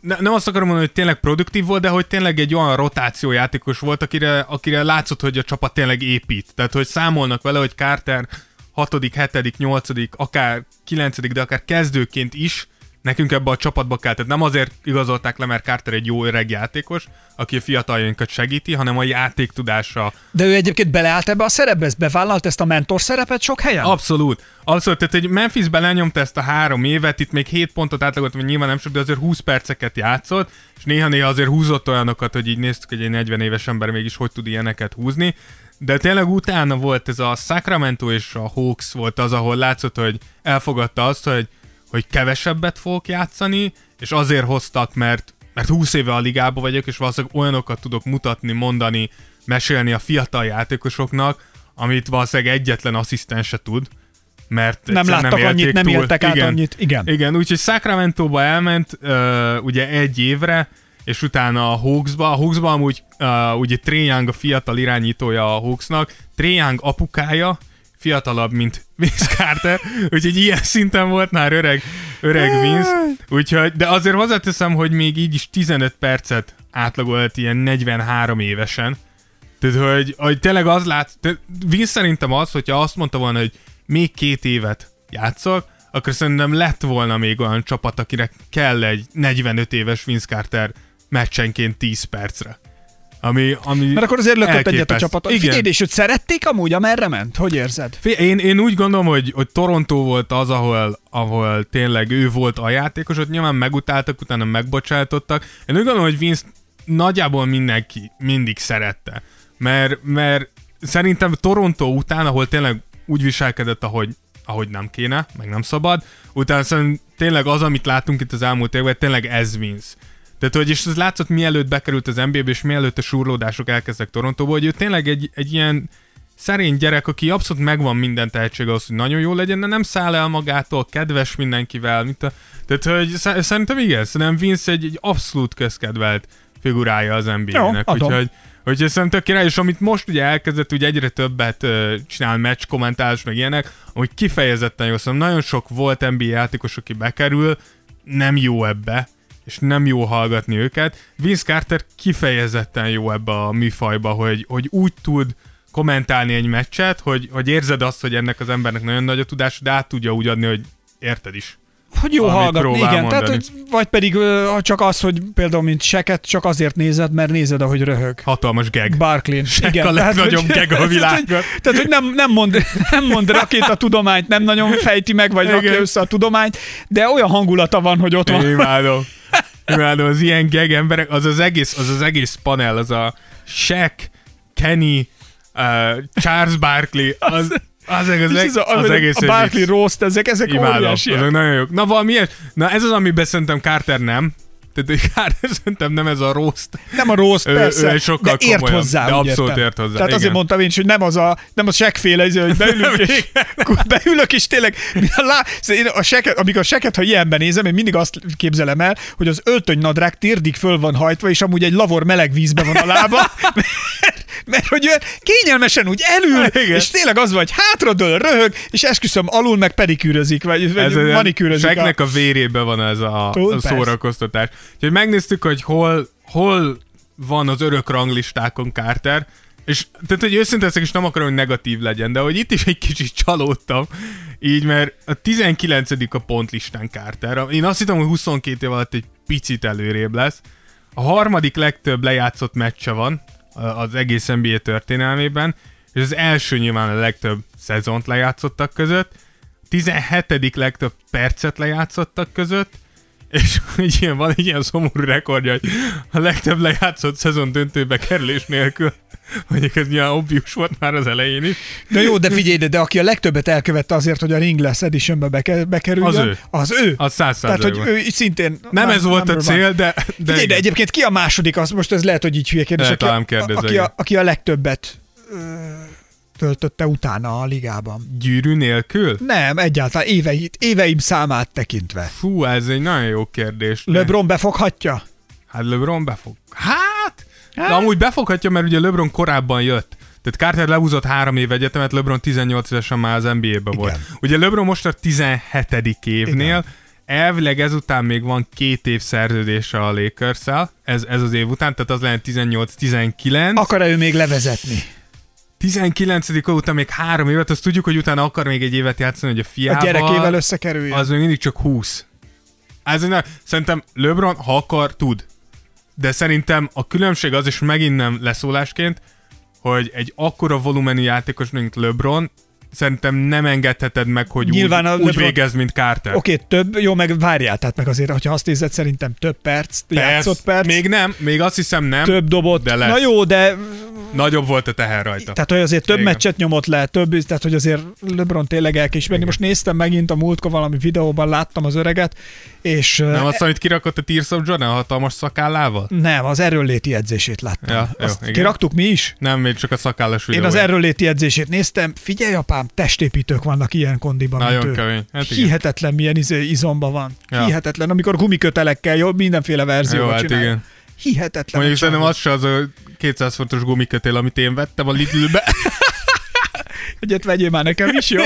B: ne, nem azt akarom mondani, hogy tényleg produktív volt, de hogy tényleg egy olyan rotációjátékos volt, akire, akire látszott, hogy a csapat tényleg épít. Tehát, hogy számolnak vele, hogy Carter 6., 7., 8., akár 9., de akár kezdőként is nekünk ebbe a csapatba kell. Tehát nem azért igazolták le, mert Carter egy jó öreg játékos, aki a fiataljainkat segíti, hanem a játék tudása.
C: De ő egyébként beleállt ebbe a szerepbe, ezt bevállalt ezt a mentor szerepet sok helyen?
B: Abszolút. Abszolút. Tehát, hogy Memphisben lenyomta ezt a három évet, itt még 7 pontot átlagolt, vagy nyilván nem sok, de azért 20 perceket játszott, és néha-néha azért húzott olyanokat, hogy így néztük, hogy egy 40 éves ember mégis hogy tud ilyeneket húzni. De tényleg utána volt ez a Sacramento és a Hawks volt az, ahol látszott, hogy elfogadta azt, hogy, hogy kevesebbet fogok játszani, és azért hoztak, mert, mert 20 éve a ligába vagyok, és valószínűleg olyanokat tudok mutatni, mondani, mesélni a fiatal játékosoknak, amit valószínűleg egyetlen asszisztens se tud, mert
C: Nem láttak annyit,
B: élték
C: nem
B: túl.
C: éltek át
B: Igen.
C: annyit. Igen.
B: Igen, úgyhogy Sacramento-ba elment uh, ugye egy évre, és utána a Hawksba. A Hawksba amúgy uh, ugye Trae Young a fiatal irányítója a Hawksnak. Trae Young apukája fiatalabb, mint Vince Carter, úgyhogy ilyen szinten volt már öreg, öreg Vince. Úgyhogy, de azért hozzáteszem, hogy még így is 15 percet átlagolt ilyen 43 évesen. Tehát, hogy, hogy tényleg az lát, Vince szerintem az, hogyha azt mondta volna, hogy még két évet játszok, akkor szerintem lett volna még olyan csapat, akire kell egy 45 éves Vince Carter meccsenként 10 percre. Ami, ami
C: Mert akkor azért lökött egyet a csapat.
B: Igen.
C: Figyelj, és őt szerették amúgy, amerre ment? Hogy érzed?
B: Figyelj, Én, én úgy gondolom, hogy, hogy Toronto volt az, ahol, ahol tényleg ő volt a játékos, ott nyilván megutáltak, utána megbocsátottak. Én úgy gondolom, hogy Vince nagyjából mindenki mindig szerette. Mert, mert szerintem Toronto után, ahol tényleg úgy viselkedett, ahogy, ahogy nem kéne, meg nem szabad, utána szerintem tényleg az, amit látunk itt az elmúlt években, tényleg ez Vince. Tehát, hogy és ez látszott mielőtt bekerült az NBA-be, és mielőtt a surlódások elkezdtek Torontóból, hogy ő tényleg egy, egy ilyen szerény gyerek, aki abszolút megvan minden tehetség ahhoz, hogy nagyon jó legyen, de nem száll el magától, kedves mindenkivel. Mint a, tehát, hogy szerintem igen, szerintem Vince egy, egy abszolút közkedvelt figurája az NBA-nek. Úgyhogy, úgyhogy szerintem király, és amit most ugye elkezdett, ugye egyre többet uh, csinál meccs kommentálás, meg ilyenek, hogy kifejezetten jó, szóval nagyon sok volt NBA játékos, aki bekerül, nem jó ebbe, és nem jó hallgatni őket. Vince Carter kifejezetten jó ebbe a műfajba, hogy, hogy úgy tud kommentálni egy meccset, hogy, hogy érzed azt, hogy ennek az embernek nagyon nagy a tudás, de át tudja úgy adni, hogy érted is.
C: Hogy jó hallgatni, igen. Tehát, hogy, vagy pedig ö, csak az, hogy például, mint seket, csak azért nézed, mert nézed, ahogy röhög.
B: Hatalmas gag.
C: Barklin.
B: Shaq a legnagyobb gag a világon.
C: Tehát, hogy, tehát, hogy nem, nem, mond, nem mond rakéta tudományt, nem nagyon fejti meg, vagy rakja
B: Igen.
C: össze a tudományt, de olyan hangulata van, hogy ott van.
B: Imádom. Imádom, az ilyen gag emberek, az az egész, az az egész panel, az a Shaq, Kenny, uh, Charles Barkley, az, az, az, az,
C: És ez a,
B: az egész
C: a Barkley roast, ezek, ezek
B: Imádom,
C: óriásiak.
B: azok nagyon jók. Na valami ilyes. Na ez az, amiben szerintem Carter nem. Tehát hogy Carter szerintem nem ez a roast.
C: Nem a roast,
B: Ő-
C: persze,
B: ő egy sokkal
C: de ért
B: komolyabb,
C: hozzá,
B: de abszolút
C: értem.
B: ért hozzá,
C: Tehát azért
B: igen.
C: mondtam én is, hogy nem az a, nem a seggféle, izé, hogy beülök, és, beülök, és tényleg, lá, szóval én a seket, amikor a seket, ha ilyenben nézem, én mindig azt képzelem el, hogy az öltönynadrág térdig föl van hajtva, és amúgy egy lavor meleg vízbe van a lába, mert, hogy olyan kényelmesen úgy elül,
B: Igen.
C: és tényleg az vagy hátradől, röhög, és esküszöm, alul meg pedikűrözik, vagy, vagy
B: Ez
C: manikűrözik. A...
B: A vérében van ez a,
C: Tud,
B: a szórakoztatás. Úgyhogy megnéztük, hogy hol, hol van az örök ranglistákon Carter, és tehát, hogy őszinte leszek, és nem akarom, hogy negatív legyen, de hogy itt is egy kicsit csalódtam, így, mert a 19. a pontlistán Carter. Én azt hittem, hogy 22 év alatt egy picit előrébb lesz. A harmadik legtöbb lejátszott meccse van az egész NBA történelmében, és az első nyilván a legtöbb szezont lejátszottak között, 17. legtöbb percet lejátszottak között, és egy ilyen, van egy ilyen szomorú rekordja, hogy a legtöbb lejátszott szezon döntőbe kerülés nélkül, mondjuk ez nyilván obvious volt már az elején is.
C: De jó, de figyelj, de, de aki a legtöbbet elkövette azért, hogy a Ringless Editionbe beke, bekerüljön,
B: Az ő.
C: Az ő.
B: Az száz
C: Tehát, hogy ő így szintén...
B: Nem ez volt a cél,
C: one.
B: de... de,
C: Figyelj, de egyébként ki a második, az most ez lehet, hogy így hülye kérdés, aki, a, aki, a, aki a legtöbbet töltötte utána a ligában.
B: Gyűrű nélkül?
C: Nem, egyáltalán évei, éveim számát tekintve.
B: Fú, ez egy nagyon jó kérdés.
C: LeBron befoghatja?
B: Hát LeBron befog. Hát? De amúgy befoghatja, mert ugye LeBron korábban jött. Tehát Carter lehúzott három év egyetemet, LeBron 18 évesen már az NBA-be volt.
C: Igen.
B: Ugye LeBron most a 17. évnél,
C: Igen.
B: elvileg ezután még van két év szerződése a lakers ez, ez az év után, tehát az lenne 18-19.
C: Akar-e ő még levezetni?
B: 19. után még három évet, azt tudjuk, hogy utána akar még egy évet játszani, hogy a
C: A
B: fiával.
C: gyerekével összekerüljön?
B: Az még mindig csak 20. Ez egy, szerintem LeBron, ha akar, tud. De szerintem a különbség az, és megint nem leszólásként, hogy egy akkora volumenű játékos, mint LeBron, szerintem nem engedheted meg, hogy
C: Nyilván a
B: úgy, úgy
C: LeBron-
B: végez, mint Carter.
C: Oké, okay, több, jó, meg várjál, tehát meg azért, hogyha azt nézed, szerintem több perc, játszott perc,
B: Még nem, még azt hiszem nem.
C: több dobott.
B: de lesz.
C: Na jó, de
B: Nagyobb volt a teher rajta.
C: Tehát, hogy azért több
B: Igen.
C: meccset nyomott le, több, tehát, hogy azért LeBron tényleg el kell. Most néztem megint a múltkor valami videóban, láttam az öreget, és
B: nem
C: nem,
B: azt, amit kirakott a Tears of Jordan hatalmas szakállával?
C: nem az erőnléti edzését láttam.
B: Ja, jó,
C: Azt
B: igen.
C: kiraktuk mi is?
B: Nem, még csak a szakállas
C: Én
B: videó.
C: az erőnléti edzését néztem, figyelj apám, testépítők vannak ilyen kondiban,
B: Nagyon
C: mint ő.
B: kemény. Hát igen.
C: Hihetetlen milyen izé, izomba van.
B: Ja.
C: Hihetetlen, amikor gumikötelekkel, jó, mindenféle verzióval
B: Jó, hát
C: csinálja.
B: igen.
C: Hihetetlen.
B: Mondjuk szerintem az se az a 200 fontos gumikötél, amit én vettem a Lidlbe.
C: Egyet vegyél már nekem is, jó?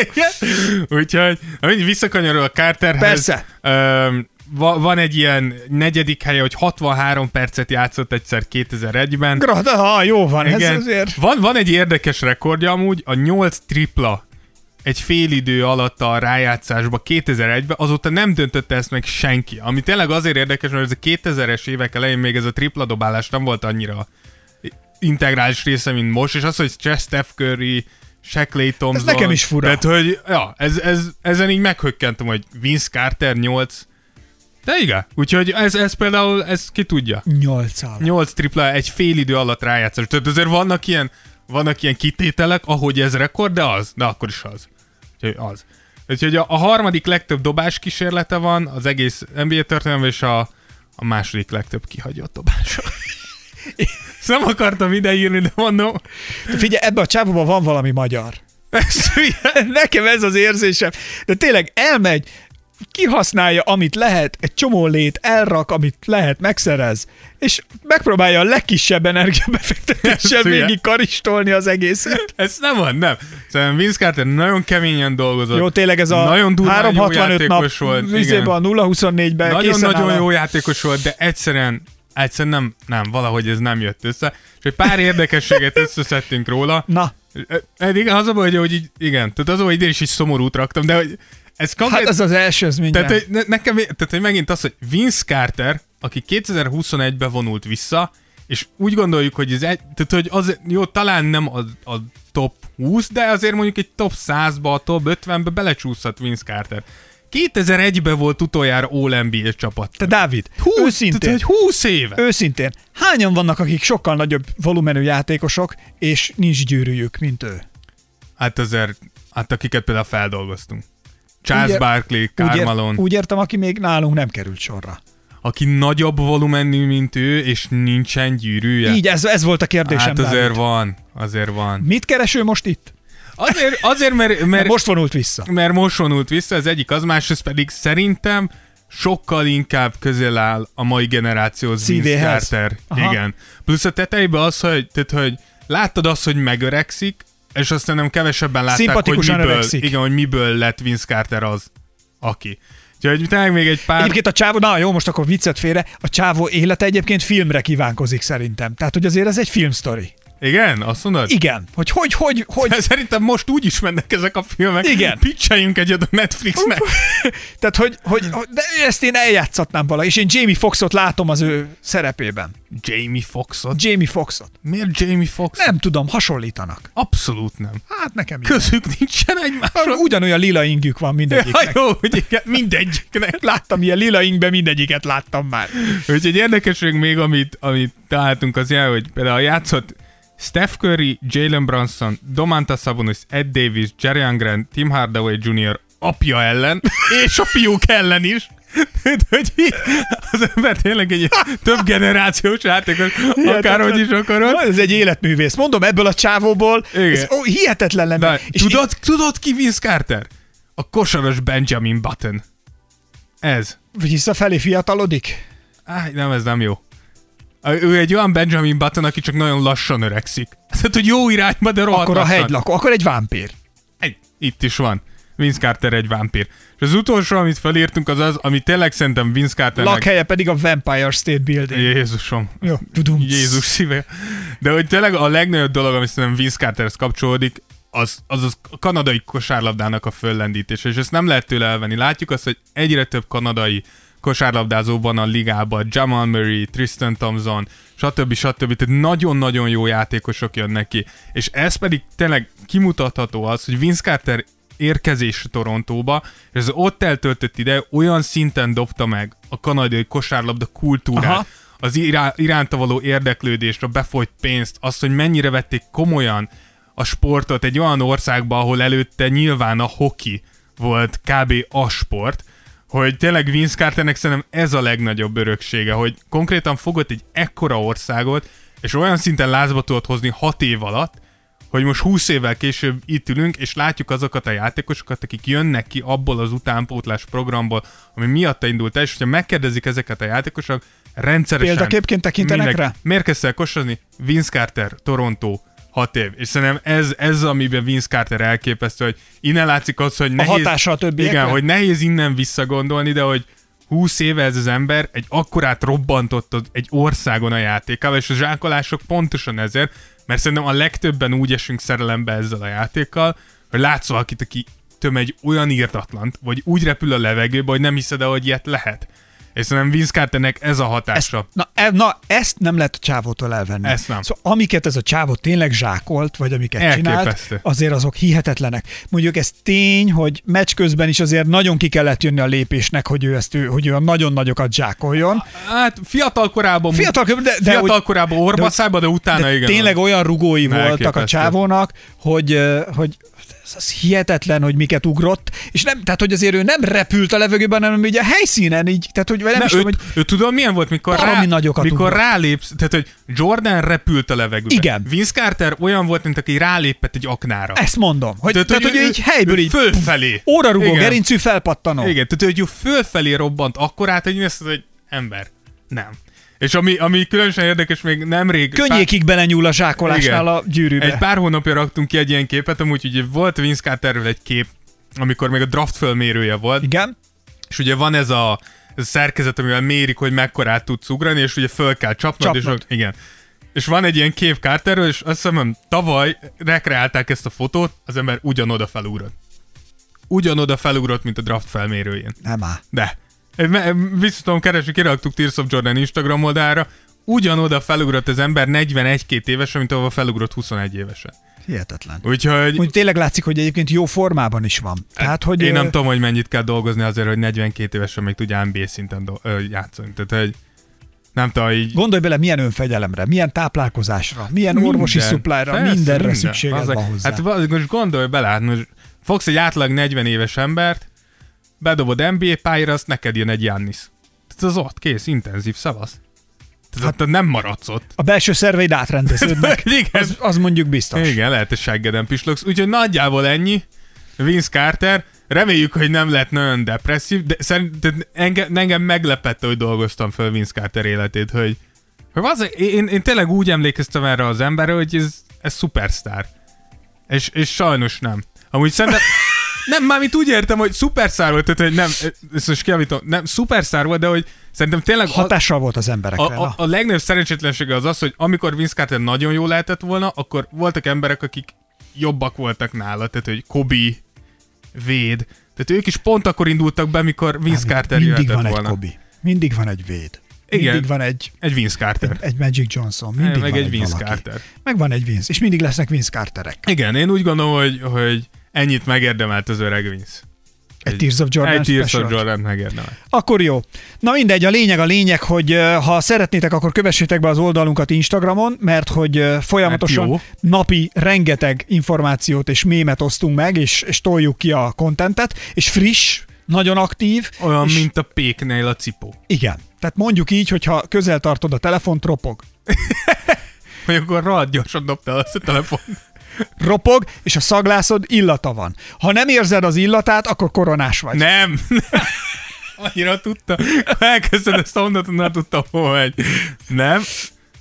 B: Úgyhogy, amint visszakanyarul a Carterhez.
C: Persze.
B: Öm, va- van egy ilyen negyedik helye, hogy 63 percet játszott egyszer 2001-ben.
C: Grada, ha, jó van, ez
B: Igen.
C: azért.
B: Van, van egy érdekes rekordja amúgy, a 8 tripla egy fél idő alatt a rájátszásba 2001-ben, azóta nem döntötte ezt meg senki. Ami tényleg azért érdekes, mert ez a 2000-es évek elején még ez a tripla dobálás nem volt annyira integrális része, mint most, és az, hogy Chess Steph Curry, Shaq Thompson.
C: nekem is fura.
B: Tehát, hogy ja, ez, ez, ezen így meghökkentem, hogy Vince Carter 8. De igen, úgyhogy ez, ez például, ez ki tudja.
C: Nyolccal.
B: 8 tripla egy fél idő alatt rájátszás. Tehát azért vannak ilyen, vannak ilyen kitételek, ahogy ez rekord, de az, de akkor is az. Úgyhogy az. Úgyhogy a, a harmadik legtöbb dobás kísérlete van az egész NBA történelemben, és a a második legtöbb kihagyott dobása. Ezt nem akartam ideírni, de mondom.
C: Figyelj, ebbe a csávóban van valami magyar. Nekem ez az érzésem. De tényleg elmegy, kihasználja, amit lehet, egy csomó lét, elrak, amit lehet, megszerez, és megpróbálja a legkisebb energiabefektetéssel végig karistolni az egészet.
B: Ez nem van, nem. Szerintem Vince Carter nagyon keményen dolgozott.
C: Jó, tényleg ez a
B: nagyon durván
C: 365
B: jó
C: nap
B: volt.
C: a 0-24-ben készen
B: Nagyon-nagyon jó játékos volt, de egyszerűen, egyszerűen nem, nem, valahogy ez nem jött össze. És egy pár érdekességet összeszedtünk róla.
C: Na,
B: Eddig az a baj, hogy, így, igen, tehát az a baj, hogy ide is is szomorút raktam, de hogy ez konkrét...
C: hát az az első, ez minden.
B: Tehát, hogy ne, nekem, tehát, hogy megint az, hogy Vince Carter, aki 2021-ben vonult vissza, és úgy gondoljuk, hogy ez egy, tehát, hogy az, jó, talán nem a, a top 20, de azért mondjuk egy top 100-ba, a top 50-be belecsúszhat Vince Carter. 2001-ben volt utoljára All-NBA csapat.
C: Te Dávid,
B: Hú,
C: őszintén,
B: Tehát, hogy 20 éve.
C: őszintén, hányan vannak, akik sokkal nagyobb volumenű játékosok, és nincs gyűrűjük, mint ő?
B: Hát azért, hát akiket például feldolgoztunk. Charles
C: Ugye-
B: Barkley,
C: Úgy, ér,
B: Malone,
C: úgy értem, aki még nálunk nem került sorra.
B: aki nagyobb volumenű, mint ő, és nincsen gyűrűje.
C: Így, ez, ez volt a kérdésem,
B: hát azért
C: Dávid.
B: van, azért van.
C: Mit keres ő most itt?
B: Azért, azért mert, mert,
C: Mert most vonult vissza.
B: mert most vonult vissza, az egyik az, másrészt pedig szerintem sokkal inkább közel áll a mai generációhoz Vince. Carter.
C: Aha.
B: Igen. Plusz a tetejében az, hogy, tehát, hogy láttad azt, hogy megöregszik, és aztán nem kevesebben látták, hogy miből,
C: öregszik.
B: igen, hogy miből lett Vince Carter az, aki. Úgyhogy tényleg még egy pár...
C: Egyébként a csávó, na jó, most akkor viccet félre, a csávó élete egyébként filmre kívánkozik szerintem. Tehát, hogy azért ez egy filmsztori.
B: Igen? Azt mondod?
C: Igen. Hogy hogy, hogy, hogy,
B: Szerintem most úgy is mennek ezek a filmek.
C: Igen.
B: Pitcheljünk egyet a Netflixnek.
C: tehát, hogy, hogy, de ezt én eljátszatnám vala, és én Jamie Foxot látom az ő szerepében.
B: Jamie Foxot.
C: Jamie Foxot.
B: Miért Jamie Fox?
C: Nem tudom, hasonlítanak.
B: Abszolút nem.
C: Hát nekem igen.
B: Közük nincsen egymáshoz.
C: Ugyanolyan lila ingük van
B: Ja,
C: mindegyiknek.
B: jó, hogy igen, mindegyiknek.
C: Láttam ilyen lila ingbe, mindegyiket láttam már.
B: Úgyhogy érdekesség még, amit, amit találtunk, az ilyen, hogy például játszott Steph Curry, Jalen Brunson, Domantas Sabonis, Ed Davis, Jerry Grant, Tim Hardaway Jr. apja ellen, és a fiúk ellen is. hogy így az ember tényleg egy több generációs játékos, akárhogy is akarod.
C: Ez egy életművész. Mondom, ebből a csávóból
B: Igen.
C: ez ó, hihetetlen lenne.
B: De tudod, tudod ki Vince Carter? A kosaras Benjamin Button. Ez.
C: Visszafelé fiatalodik?
B: Áj, nem, ez nem jó. Ő egy olyan Benjamin Button, aki csak nagyon lassan öregszik. Tehát, hogy jó irányba, de rohadt
C: Akkor a
B: lassan.
C: hegylakó, akkor egy vámpír.
B: Egy, itt is van. Vince Carter egy vámpír. És az utolsó, amit felírtunk, az az, ami tényleg szerintem Vince Carternek...
C: Lakhelye pedig a Vampire State Building.
B: Jézusom.
C: Jó, tudom.
B: Jézus szíve. De hogy tényleg a legnagyobb dolog, ami szerintem Vince Carterhez kapcsolódik, az, az az a kanadai kosárlabdának a föllendítése, és ezt nem lehet tőle elvenni. Látjuk azt, hogy egyre több kanadai kosárlabdázó van a ligában, Jamal Murray, Tristan Thompson, stb. stb. Tehát nagyon-nagyon jó játékosok jönnek ki. És ez pedig tényleg kimutatható az, hogy Vince Carter érkezés Torontóba, és az ott eltöltött ide olyan szinten dobta meg a kanadai kosárlabda kultúrát,
C: Aha.
B: az irá, iránta való érdeklődést, a befolyt pénzt, azt, hogy mennyire vették komolyan a sportot egy olyan országba, ahol előtte nyilván a hoki volt kb. a sport, hogy tényleg Vince Carternek szerintem ez a legnagyobb öröksége, hogy konkrétan fogott egy ekkora országot, és olyan szinten lázba tudott hozni hat év alatt, hogy most 20 évvel később itt ülünk, és látjuk azokat a játékosokat, akik jönnek ki abból az utánpótlás programból, ami miatta indult el, és hogyha megkérdezik ezeket a játékosok, rendszeresen...
C: Példaképként tekintenek
B: mindenki-
C: rá?
B: Miért kezdte el kosarazni? Vince Carter, Toronto, hat év. És szerintem ez, ez amiben Vince Carter elképesztő, hogy innen látszik az, hogy nehéz...
C: hatása a többiekre?
B: Igen, hogy nehéz innen visszagondolni, de hogy 20 éve ez az ember egy akkorát robbantott egy országon a játékával, és a zsákolások pontosan ezért, mert szerintem a legtöbben úgy esünk szerelembe ezzel a játékkal, hogy látsz valakit, aki töm egy olyan írtatlant, vagy úgy repül a levegőbe, hogy nem hiszed el, hogy ilyet lehet. És szerintem Vince Carternek ez a hatása.
C: Na, e, na, ezt nem lehet a csávótól elvenni.
B: Ezt nem.
C: Szóval amiket ez a csávó tényleg zsákolt, vagy amiket
B: Elképesztő.
C: csinált, azért azok hihetetlenek. Mondjuk ez tény, hogy meccs közben is azért nagyon ki kellett jönni a lépésnek, hogy ő ezt ő, hogy ő a nagyon nagyokat zsákoljon.
B: Hát fiatal korában,
C: Fiatal, de, de
B: fiatal korában orbaszába, de utána
C: de
B: igen.
C: tényleg olyan rugói voltak a csávónak, hogy, hogy ez az hihetetlen, hogy miket ugrott, és nem, tehát hogy azért ő nem repült a levegőben, hanem ugye a helyszínen így, tehát hogy nem
B: Ne,
C: is
B: ő,
C: tudom, hogy
B: ő tudod milyen volt, mikor, rá,
C: nagyokat
B: mikor
C: ugrott.
B: rálépsz, tehát hogy Jordan repült a levegőbe.
C: Igen.
B: Vince Carter olyan volt, mint aki rálépett egy aknára.
C: ezt mondom, hogy, tehát, hogy,
B: ő-
C: így helyből így
B: Fölfelé.
C: órarugó, gerincű felpattanó.
B: Igen, tehát hogy ő fölfelé robbant akkorát, hogy ezt hogy ember. Nem. És ami, ami különösen érdekes, még nemrég...
C: Könnyékig belenyúl a zsákolásnál
B: Igen.
C: a gyűrűbe.
B: Egy pár hónapja raktunk ki egy ilyen képet, amúgy ugye volt Vince Carterről egy kép, amikor még a draft fölmérője volt,
C: Igen.
B: és ugye van ez a, ez a szerkezet, amivel mérik, hogy mekkorát tudsz ugrani, és ugye föl kell csapnod,
C: Csapnod.
B: és igen. És van egy ilyen kép Carterről, és azt hiszem, tavaly rekreálták ezt a fotót, az ember ugyanoda felugrott. Ugyanoda felugrott, mint a draft felmérőjén.
C: Nem áll.
B: De. Vissza tudom keresni, kiraktuk Tears of Jordan Instagram oldalra, ugyanoda felugrott az ember 41-2 évesen, mint ahova felugrott 21 évesen.
C: Hihetetlen.
B: Úgyhogy
C: Úgy tényleg látszik, hogy egyébként jó formában is van. Tehát, hogy
B: én nem
C: ö,
B: tudom, hogy mennyit kell dolgozni azért, hogy 42 évesen még tudja NBA szinten do- ö, játszani. Tehát, hogy nem tudom, így...
C: Gondolj bele, milyen önfegyyelemre, milyen táplálkozásra, milyen orvosi
B: Minden.
C: supplyra,
B: Persze,
C: mindenre
B: minden.
C: szükséged van hozzá.
B: Hát most gondolj bele, hát most fogsz egy átlag 40 éves embert, bedobod NBA pályára, azt neked jön egy Jannis. Tehát az ott, kész, intenzív, szavasz. Tehát hát, nem maradsz ott.
C: A belső szerveid átrendeződnek.
B: Igen.
C: Az, az mondjuk biztos.
B: Igen, lehet, hogy seggeden pislogsz. Úgyhogy nagyjából ennyi. Vince Carter. Reméljük, hogy nem lett nagyon depresszív, de szerintem engem, engem meglepette, hogy dolgoztam föl Vince Carter életét, hogy, hogy az, én, én tényleg úgy emlékeztem erre az emberre, hogy ez, ez szupersztár. És, és sajnos nem. Amúgy szerintem... Nem, mármint úgy értem, hogy szupersztár volt, tehát hogy nem, ezt most kiavítom, nem, szupersztár volt, de hogy szerintem tényleg... a-
C: Hatással volt az emberekre.
B: a, a, a legnagyobb szerencsétlensége az az, hogy amikor Vince Carter nagyon jó lehetett volna, akkor voltak emberek, akik jobbak voltak nála, tehát hogy Kobe, Véd, tehát ők is pont akkor indultak be, mikor Vince Carter
C: Mindig van egy
B: volna.
C: Kobe. Mindig van egy Véd.
B: Igen.
C: Mindig van egy,
B: Egy Vince Carter.
C: egy Magic Johnson. Mindig
B: meg
C: van
B: egy Vince
C: valaki.
B: Carter.
C: Meg van egy Vince. És mindig lesznek Vince Carterek.
B: Igen, én úgy gondolom, hogy, hogy ennyit megérdemelt az öreg Vince.
C: Egy Tears of Jordan
B: Egy Tears of. Jordan megérdemelt.
C: Akkor jó. Na mindegy, a lényeg a lényeg, hogy ha szeretnétek, akkor kövessétek be az oldalunkat Instagramon, mert hogy folyamatosan
B: jó.
C: napi rengeteg információt és mémet osztunk meg, és, és toljuk ki a kontentet, és friss, nagyon aktív.
B: Olyan,
C: és,
B: mint a péknél a cipó.
C: Igen. Tehát mondjuk így, hogyha közel tartod a telefont, ropog.
B: Hogy akkor rohadt gyorsan dobtál azt a telefon.
C: Ropog, és a szaglászod illata van. Ha nem érzed az illatát, akkor koronás vagy.
B: Nem! Annyira tudta. Elkezdted ezt a mondatot, nem tudtam, hogy nem.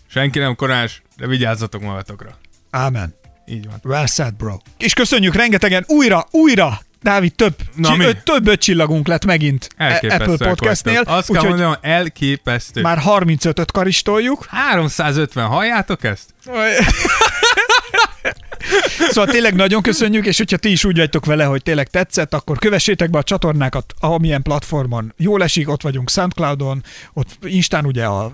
B: Senki nem korás, de vigyázzatok magatokra.
C: Ámen.
B: Így van.
C: Well said, bro. És köszönjük rengetegen újra, újra, Dávid, több,
B: Na,
C: csi- ö, több öt csillagunk lett megint e- Apple Podcastnél,
B: vagytok. Azt kell
C: úgyhogy
B: mondanom, elképesztő. Már...
C: már 35-öt karistoljuk.
B: 350, halljátok ezt?
C: Szóval tényleg nagyon köszönjük, és hogyha ti is úgy vagytok vele, hogy tényleg tetszett, akkor kövessétek be a csatornákat, amilyen platformon jól esik, ott vagyunk Soundcloudon, ott Instán ugye a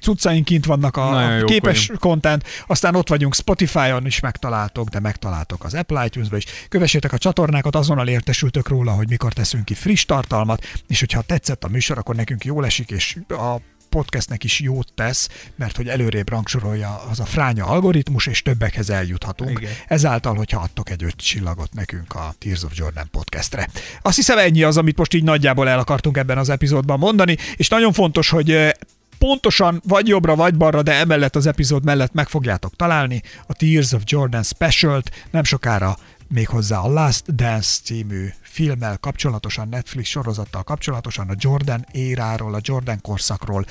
C: cuccaink kint vannak,
B: Nagyon
C: a képes
B: vagyunk.
C: content, aztán ott vagyunk Spotify-on is megtaláltok, de megtaláltok az Apple iTunes-ba is. Kövessétek a csatornákat, azonnal értesültök róla, hogy mikor teszünk ki friss tartalmat, és hogyha tetszett a műsor, akkor nekünk jól esik, és a podcastnek is jót tesz, mert hogy előrébb rangsorolja az a fránya algoritmus, és többekhez eljuthatunk.
B: Igen.
C: Ezáltal, hogyha adtok egy öt csillagot nekünk a Tears of Jordan podcastre. Azt hiszem ennyi az, amit most így nagyjából el akartunk ebben az epizódban mondani, és nagyon fontos, hogy pontosan vagy jobbra, vagy balra, de emellett az epizód mellett meg fogjátok találni a Tears of Jordan specialt, nem sokára méghozzá a Last Dance című filmmel kapcsolatosan, Netflix sorozattal kapcsolatosan, a Jordan éráról, a Jordan korszakról,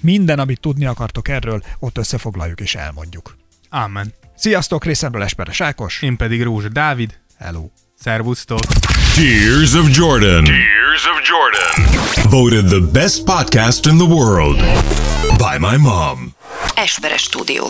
C: minden, amit tudni akartok erről, ott összefoglaljuk és elmondjuk.
B: Amen.
C: Sziasztok, részemről Esperes Ákos.
B: Én pedig Rózsa Dávid.
C: Hello.
B: Szervusztok.
D: Tears of Jordan. Tears of Jordan. Voted the best podcast in the world by my mom.
A: Esperes stúdió.